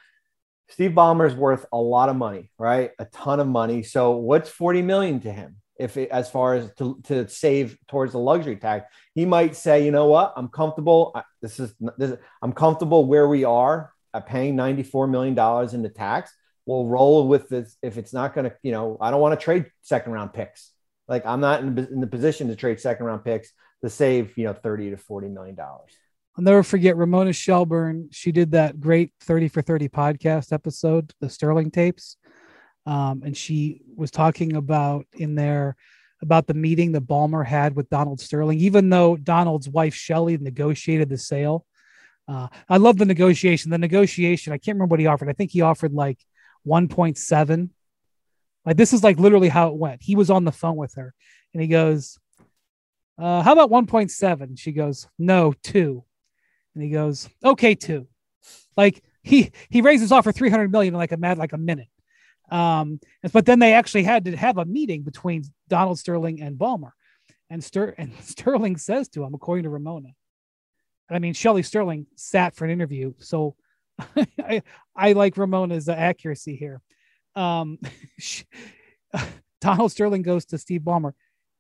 Steve Ballmer's worth a lot of money, right? A ton of money. So what's 40 million to him? If it, as far as to, to save towards the luxury tax, he might say, you know what, I'm comfortable. I, This is this. I'm comfortable where we are at paying 94 million dollars in the tax. we'll roll with this. If it's not going to, you know, I don't want to trade second round picks. Like I'm not in, in the position to trade second round picks to save, you know, 30 to 40 million dollars. I'll never forget Ramona Shelburne. She did that great 30 for 30 podcast episode, the Sterling tapes. Um, and she was talking about in there about the meeting that Ballmer had with Donald Sterling, even though Donald's wife Shelly negotiated the sale. Uh, I love the negotiation. The negotiation, I can't remember what he offered. I think he offered like 1.7. Like this is like literally how it went. He was on the phone with her and he goes, uh, how about 1.7? She goes, no, two. And he goes, okay, two. Like he he raises offer 300 million in like a mad like a minute. Um, but then they actually had to have a meeting between Donald Sterling and Ballmer. And, Ster- and Sterling says to him, according to Ramona, I mean, Shelly Sterling sat for an interview. So I, I like Ramona's accuracy here. Um, Donald Sterling goes to Steve Ballmer.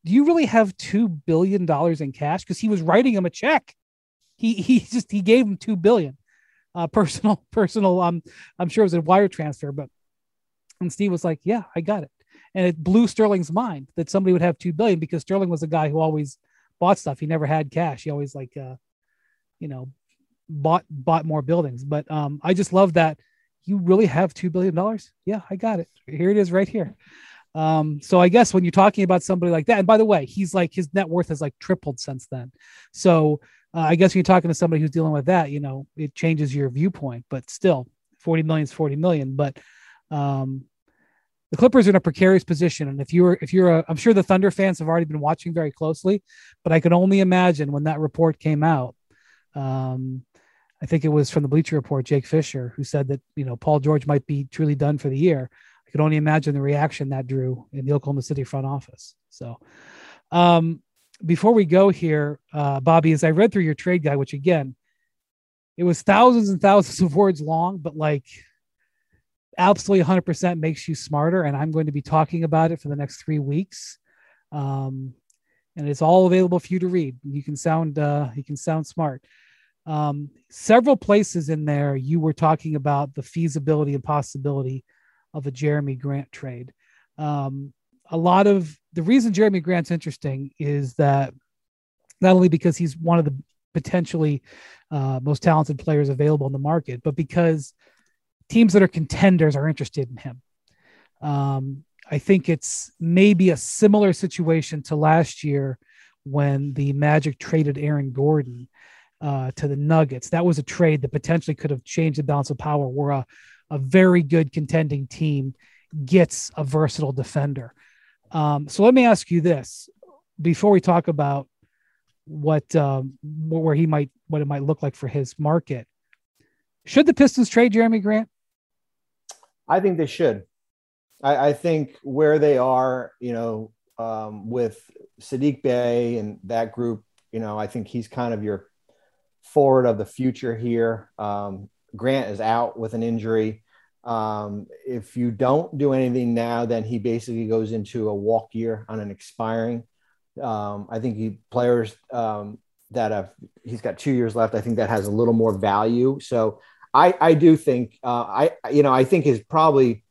Do you really have two billion dollars in cash? Because he was writing him a check. He he just he gave him two billion, uh, personal personal. Um, I'm sure it was a wire transfer, but and Steve was like, "Yeah, I got it," and it blew Sterling's mind that somebody would have two billion because Sterling was a guy who always bought stuff. He never had cash. He always like, uh, you know, bought bought more buildings. But um, I just love that you really have two billion dollars. Yeah, I got it. Here it is, right here. Um, so I guess when you're talking about somebody like that, and by the way, he's like his net worth has like tripled since then. So uh, I guess you're talking to somebody who's dealing with that, you know, it changes your viewpoint. But still, 40 million is 40 million. But um, the Clippers are in a precarious position, and if you're if you're a, I'm sure the Thunder fans have already been watching very closely, but I can only imagine when that report came out. Um, I think it was from the Bleacher Report, Jake Fisher, who said that you know Paul George might be truly done for the year. I could only imagine the reaction that drew in the Oklahoma City front office. So, um, before we go here, uh, Bobby, as I read through your trade guide, which again, it was thousands and thousands of words long, but like absolutely 100% makes you smarter. And I'm going to be talking about it for the next three weeks. Um, and it's all available for you to read. You can sound, uh, you can sound smart. Um, several places in there, you were talking about the feasibility and possibility of a Jerami Grant trade. Um, a lot of the reason Jerami Grant's interesting is that not only because he's one of the potentially uh, most talented players available in the market, but because teams that are contenders are interested in him. Um, I think it's maybe a similar situation to last year when the Magic traded Aaron Gordon uh, to the Nuggets. That was a trade that potentially could have changed the balance of power, where a, a very good contending team gets a versatile defender. Um, so let me ask you this before we talk about what um, where he might what it might look like for his market. Should the Pistons trade Jerami Grant? I think they should. I, I think where they are, you know, um, with Sadiq Bey and that group, you know, I think he's kind of your forward of the future here. Um, Grant is out with an injury. Um, if you don't do anything now, then he basically goes into a walk year on an expiring. Um, I think he players um, that have he's got two years left. I think that has a little more value. So I I do think uh, I you know I think his probably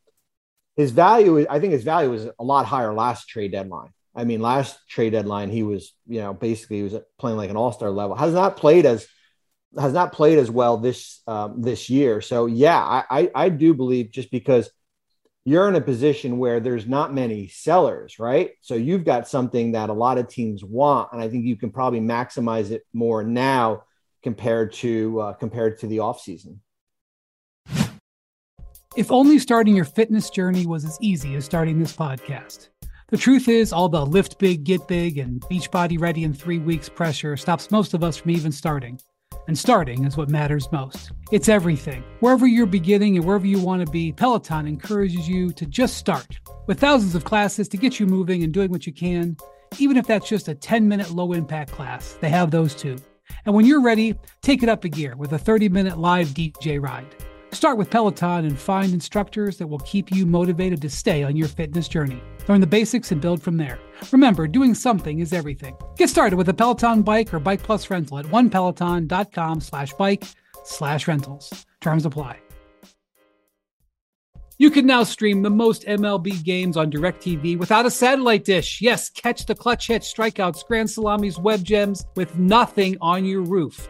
his value I think his value was a lot higher last trade deadline. I mean, last trade deadline he was you know basically he was playing like an all star level. Has not played as has not played as well this um, this year. So yeah, I, I, I do believe just because you're in a position where there's not many sellers, right? So you've got something that a lot of teams want, and I think you can probably maximize it more now compared to uh, compared to the off season. If only starting your fitness journey was as easy as starting this podcast. The truth is, all the lift big, get big, and Beachbody ready in three weeks pressure stops most of us from even starting. And starting is what matters most. It's everything. Wherever you're beginning and wherever you want to be, Peloton encourages you to just start. With thousands of classes to get you moving and doing what you can, even if that's just a 10 minute low impact class, they have those too. And when you're ready, take it up a gear with a 30 minute live DJ ride. Start with Peloton and find instructors that will keep you motivated to stay on your fitness journey. Learn the basics and build from there. Remember, doing something is everything. Get started with a Peloton bike or bike plus rental at onepeloton.com slash bike slash rentals. Terms apply. You can now stream the most MLB games on DirecTV without a satellite dish. Yes, catch the clutch hits, strikeouts, grand salamis, web gems with nothing on your roof.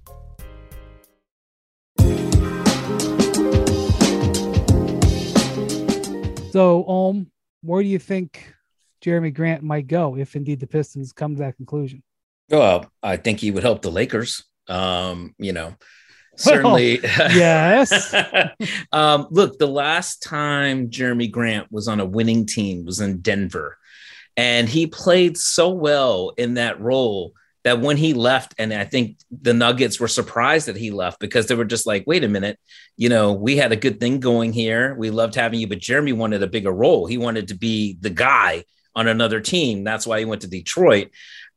So, Ohm, where do you think Jerami Grant might go if indeed the Pistons come to that conclusion? Well, I think he would help the Lakers. Um, you know, certainly. Yes. um, look, the last time Jerami Grant was on a winning team was in Denver, and he played so well in that role that when he left, and I think the Nuggets were surprised that he left because they were just like, wait a minute, you know, we had a good thing going here. We loved having you, but Jerami wanted a bigger role. He wanted to be the guy on another team. That's why he went to Detroit.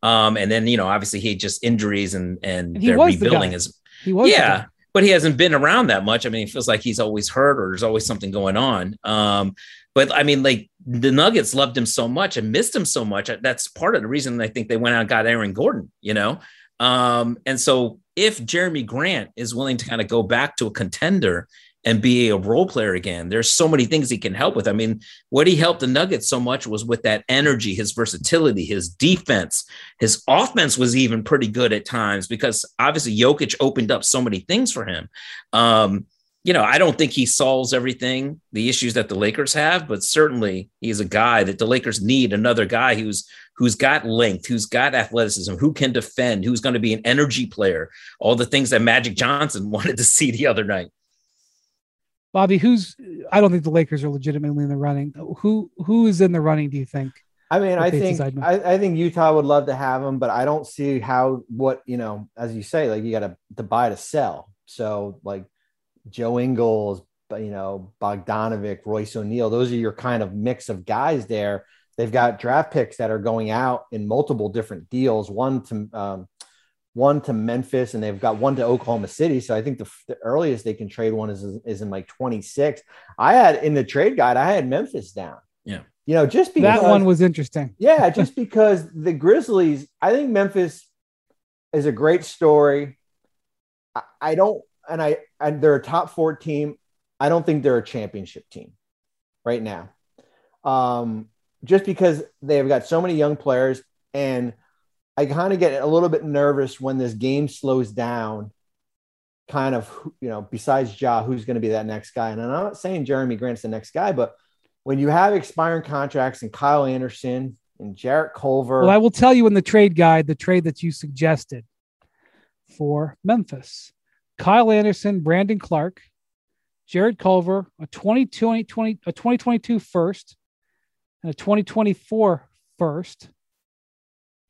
Um, and then, you know, obviously he just injuries and, and, And he they're the rebuilding guy. his He was. the yeah, but he hasn't been around that much. I mean, it feels like he's always hurt or there's always something going on. Um, but I mean, like the Nuggets loved him so much and missed him so much. That's part of the reason I think they went out and got Aaron Gordon, you know? Um, and so if Jerami Grant is willing to kind of go back to a contender and be a role player again, there's so many things he can help with. I mean, what he helped the Nuggets so much was with that energy, his versatility, his defense, his offense was even pretty good at times because obviously Jokic opened up so many things for him. Um, you know, I don't think he solves everything, the issues that the Lakers have, but certainly he's a guy that the Lakers need another guy who's who's got length, who's got athleticism, who can defend, who's going to be an energy player, all the things that Magic Johnson wanted to see the other night. Bobby, who's? I don't think the Lakers are legitimately in the running. Who who is in the running? Do you think? I mean, I think I, I think Utah would love to have him, but I don't see how what you know, as you say, like you got to to buy to sell. So like Joe Ingles, you know Bogdanovic, Royce O'Neale, those are your kind of mix of guys there. They've got draft picks that are going out in multiple different deals. One to um, one to Memphis, and they've got one to Oklahoma City. So I think the, the earliest they can trade one is is in like 26. I had in the trade guide, I had Memphis down. Yeah. You know, just because that one was interesting. yeah, just because the Grizzlies, I think Memphis is a great story. I, I don't, and I, and they're a top four team. I don't think they're a championship team right now. Um, just because they've got so many young players, and I kind of get a little bit nervous when this game slows down. Kind of, you know, besides Ja, who's going to be that next guy? And I'm not saying Jerami Grant's the next guy, but when you have expiring contracts and Kyle Anderson and Jarrett Culver, Well, I will tell you in the trade guide the trade that you suggested for Memphis: Kyle Anderson, Brandon Clarke, Jarrett Culver, a 2020, 20, a 2022 first, and a 2024 first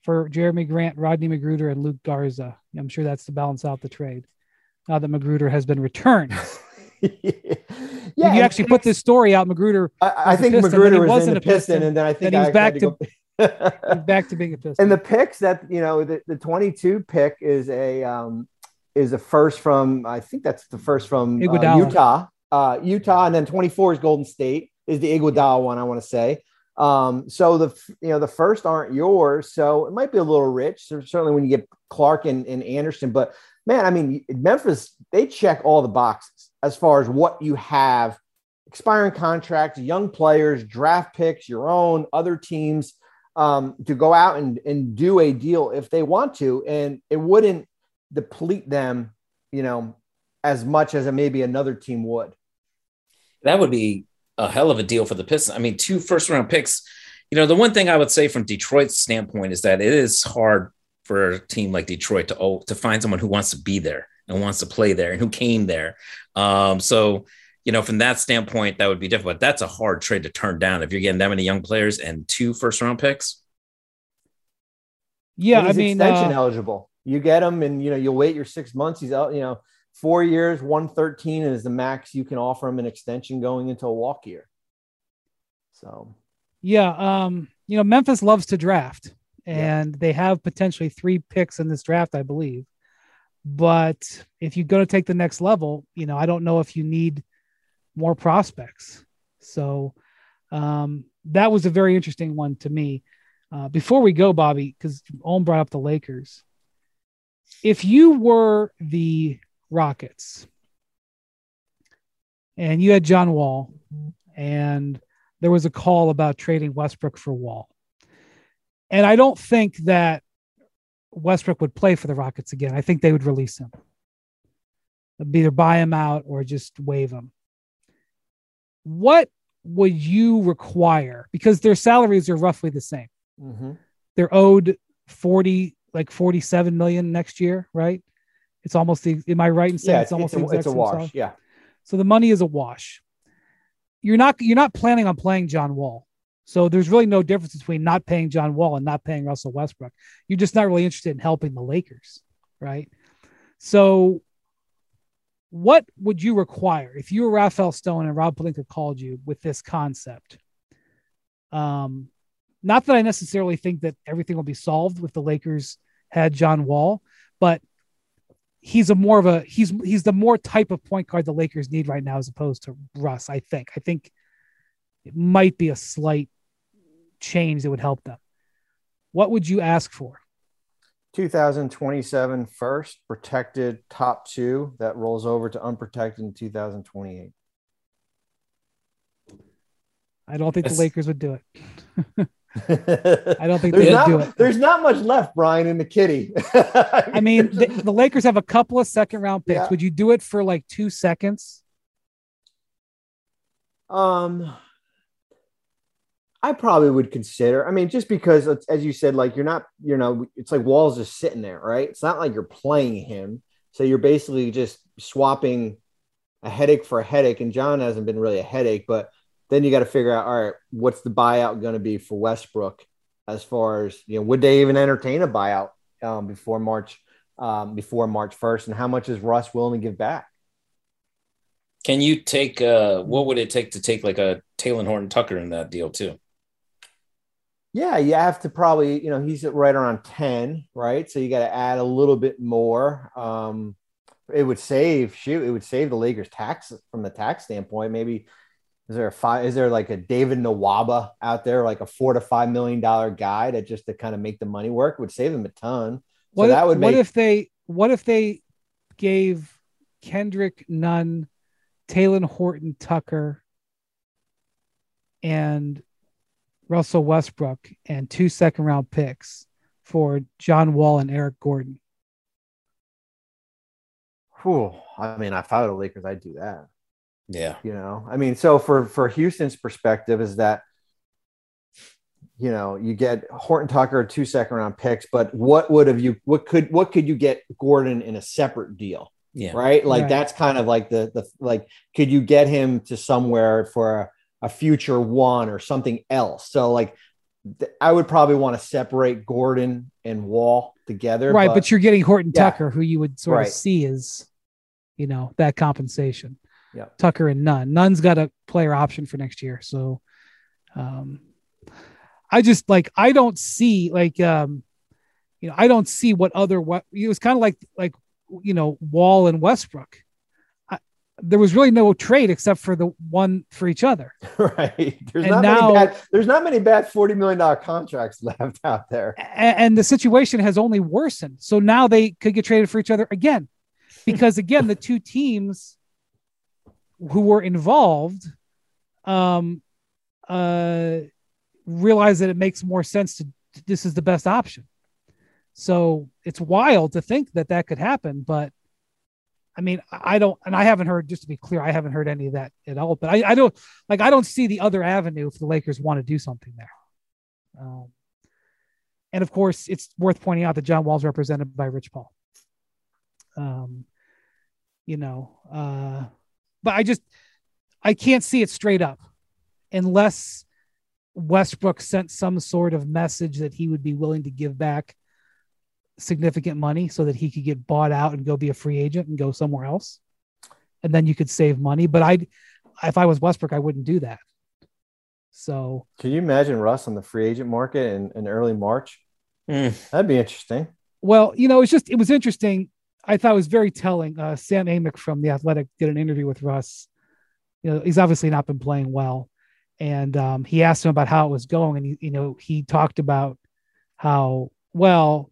for Jerami Grant, Rodney McGruder, and Luka Garza. I'm sure that's to balance out the trade. Now that McGruder has been returned. yeah, you actually put this story out, McGruder I, I think McGruder he was wasn't in a Piston, Piston, and then I think then he was I back had to go- back to being a Piston. and the picks that you know the, the 22 pick is a um is the first from i think that's the first from uh, utah. Uh utah and then 24 is golden state is the Iguodala one i want to say. Um so the you know the first aren't yours so it might be a little rich so certainly when you get clarke and, and anderson but man i mean memphis they check all the boxes as far as what you have. Expiring contracts young players draft picks your own other teams um, to go out and, and do a deal if they want to, and it wouldn't deplete them, you know, as much as maybe another team would. That would be a hell of a deal for the Pistons. I mean, two first round picks. You know, the one thing I would say from Detroit's standpoint is that it is hard for a team like Detroit to to find someone who wants to be there and wants to play there and who came there. Um, so you know, from that standpoint, that would be difficult. But that's a hard trade to turn down if you're getting that many young players and two first round picks. yeah, And I mean, extension uh, eligible. You get him, and you know you'll wait your six months. He's out. You know, four years, one thirteen is the max you can offer him an extension going into a walk year. So, yeah, um, you know, Memphis loves to draft, and yeah. they have potentially three picks in this draft, I believe. But if you're going to take the next level, you know, I don't know if you need more prospects. So um, that was a very interesting one to me. Uh, before we go, Bobby, because Ohm brought up the Lakers. If you were the Rockets and you had John Wall and there was a call about trading Westbrook for Wall, and I don't think that Westbrook would play for the Rockets again. I think they would release him. Either buy him out or just waive him. What would you require? Because their salaries are roughly the same. Mm-hmm. They're owed 40, like 47 million next year, right? It's almost the, am I right in saying yeah, it's, it's almost it's a, it's a wash. Yeah. So the money is a wash. You're not, you're not planning on playing John Wall. So there's really no difference between not paying John Wall and not paying Russell Westbrook. You're just not really interested in helping the Lakers, right? So what would you require if you were Rafael Stone and Rob Pelinka called you with this concept? Um, not that I necessarily think that everything will be solved with the Lakers had John Wall, but he's a more of a he's he's the more type of point guard the Lakers need right now as opposed to Russ. I think. I think it might be a slight change that would help them. What would you ask for? 2027 first, protected top two that rolls over to unprotected in 2028. I don't think That's... the Lakers would do it. I don't think they would do it. There's not much left, Brian, in the kitty. I mean, the, the, Lakers have a couple of second round picks. Yeah. Would you do it for like two seconds? Um, I probably would consider. I mean, just because, as you said, like you're not, you know, it's like Wall's just sitting there, right? It's not like you're playing him, so you're basically just swapping a headache for a headache. And John hasn't been really a headache, but then you got to figure out, all right, what's the buyout going to be for Westbrook? As far as you know, would they even entertain a buyout um, before March, um, before March first, and how much is Russ willing to give back? Can you take? Uh, what would it take to take like a Talen Horton Tucker in that deal too? Yeah, you have to probably, you know, he's at right around 10, right? So you got to add a little bit more. Um, it would save, shoot, it would save the Lakers tax from the tax standpoint. Maybe is there a five, is there like a David Nwaba out there, like a four to five million dollar guy that just to kind of make the money work would save them a ton. So what that would make, what if they, what if they gave Kendrick Nunn, Talen Horton Tucker, and Russell Westbrook and two second round picks for John Wall and Eric Gordon. Whew. I mean, if I were the Lakers, I'd do that. Yeah. You know, I mean, so for for Houston's perspective is that you know, you get Horton Tucker two second round picks, but what would have you what could what could you get Gordon in a separate deal? Yeah. Right. Like right. that's kind of like the the like could you get him to somewhere for a a future one or something else. So like th- I would probably want to separate Gordon and Wall together. Right, but, but you're getting Horton yeah. Tucker, who you would sort right. of see as, you know, that compensation. Yeah. Tucker and Nunn. Nunn's got a player option for next year. So um I just like I don't see like um you know, I don't see what other what it was kind of like like you know, Wall and Westbrook there was really no trade except for the one for each other. Right. There's and not now, many bad, there's not many bad $40 million contracts left out there. And, and the situation has only worsened. So now they could get traded for each other again. Because again, the two teams who were involved um uh realize that it makes more sense to this is the best option. So it's wild to think that that could happen, but I mean, I don't, and I haven't heard, just to be clear, I haven't heard any of that at all. But I, I don't like, I don't see the other avenue if the Lakers want to do something there. Um, and of course, it's worth pointing out that John Wall's represented by Rich Paul. Um, you know, uh, but I just, I can't see it straight up unless Westbrook sent some sort of message that he would be willing to give back significant money so that he could get bought out and go be a free agent and go somewhere else. And then you could save money. But I, if I was Westbrook, I wouldn't do that. So, can you imagine Russ on the free agent market in, in early March? Mm. That'd be interesting. Well, you know, it's just it was interesting. I thought it was very telling. Uh, Sam Amick from the Athletic did an interview with Russ. You know, he's obviously not been playing well, and um, he asked him about how it was going, and he, you know, he talked about how well,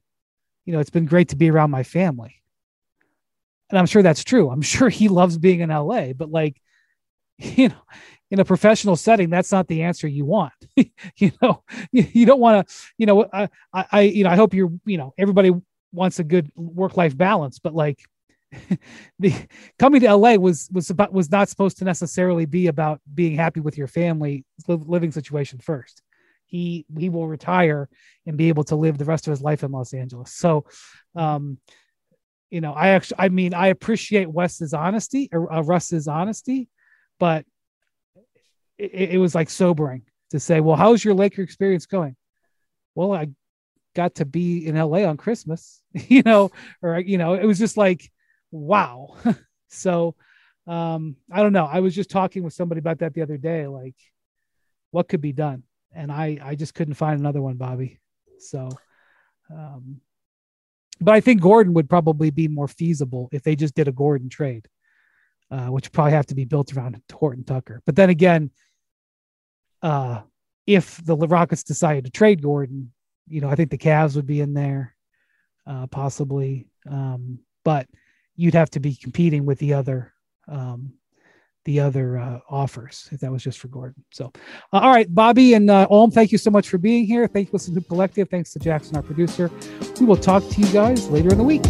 you know, it's been great to be around my family, and I'm sure that's true. I'm sure he loves being in LA, but like, you know, in a professional setting, that's not the answer you want. you know, you, you don't want to, you know, I, I, you know, I hope you're, you know, everybody wants a good work life balance, but like the coming to LA was, was about, was not supposed to necessarily be about being happy with your family living situation first. He, he will retire and be able to live the rest of his life in Los Angeles. So, um, you know, I actually, I mean, I appreciate Wes's honesty or uh, Russ's honesty, but it, it was like sobering to say, well, how's your Laker experience going? Well, I got to be in LA on Christmas, you know, or, you know, it was just like, wow. so, um, I don't know. I was just talking with somebody about that the other day, like what could be done. And I, I just couldn't find another one, Bobby. So, um, but I think Gordon would probably be more feasible if they just did a Gordon trade, uh, which probably have to be built around Horton Tucker. But then again, uh, if the Rockets decided to trade Gordon, you know, I think the Cavs would be in there, uh, possibly. Um, but you'd have to be competing with the other, um, the other uh, offers if that was just for Gordon. So, uh, all right, Bobby and uh, Ohm, thank you so much for being here. Thank you, Listen to Collective. Thanks to Jackson, our producer. We will talk to you guys later in the week.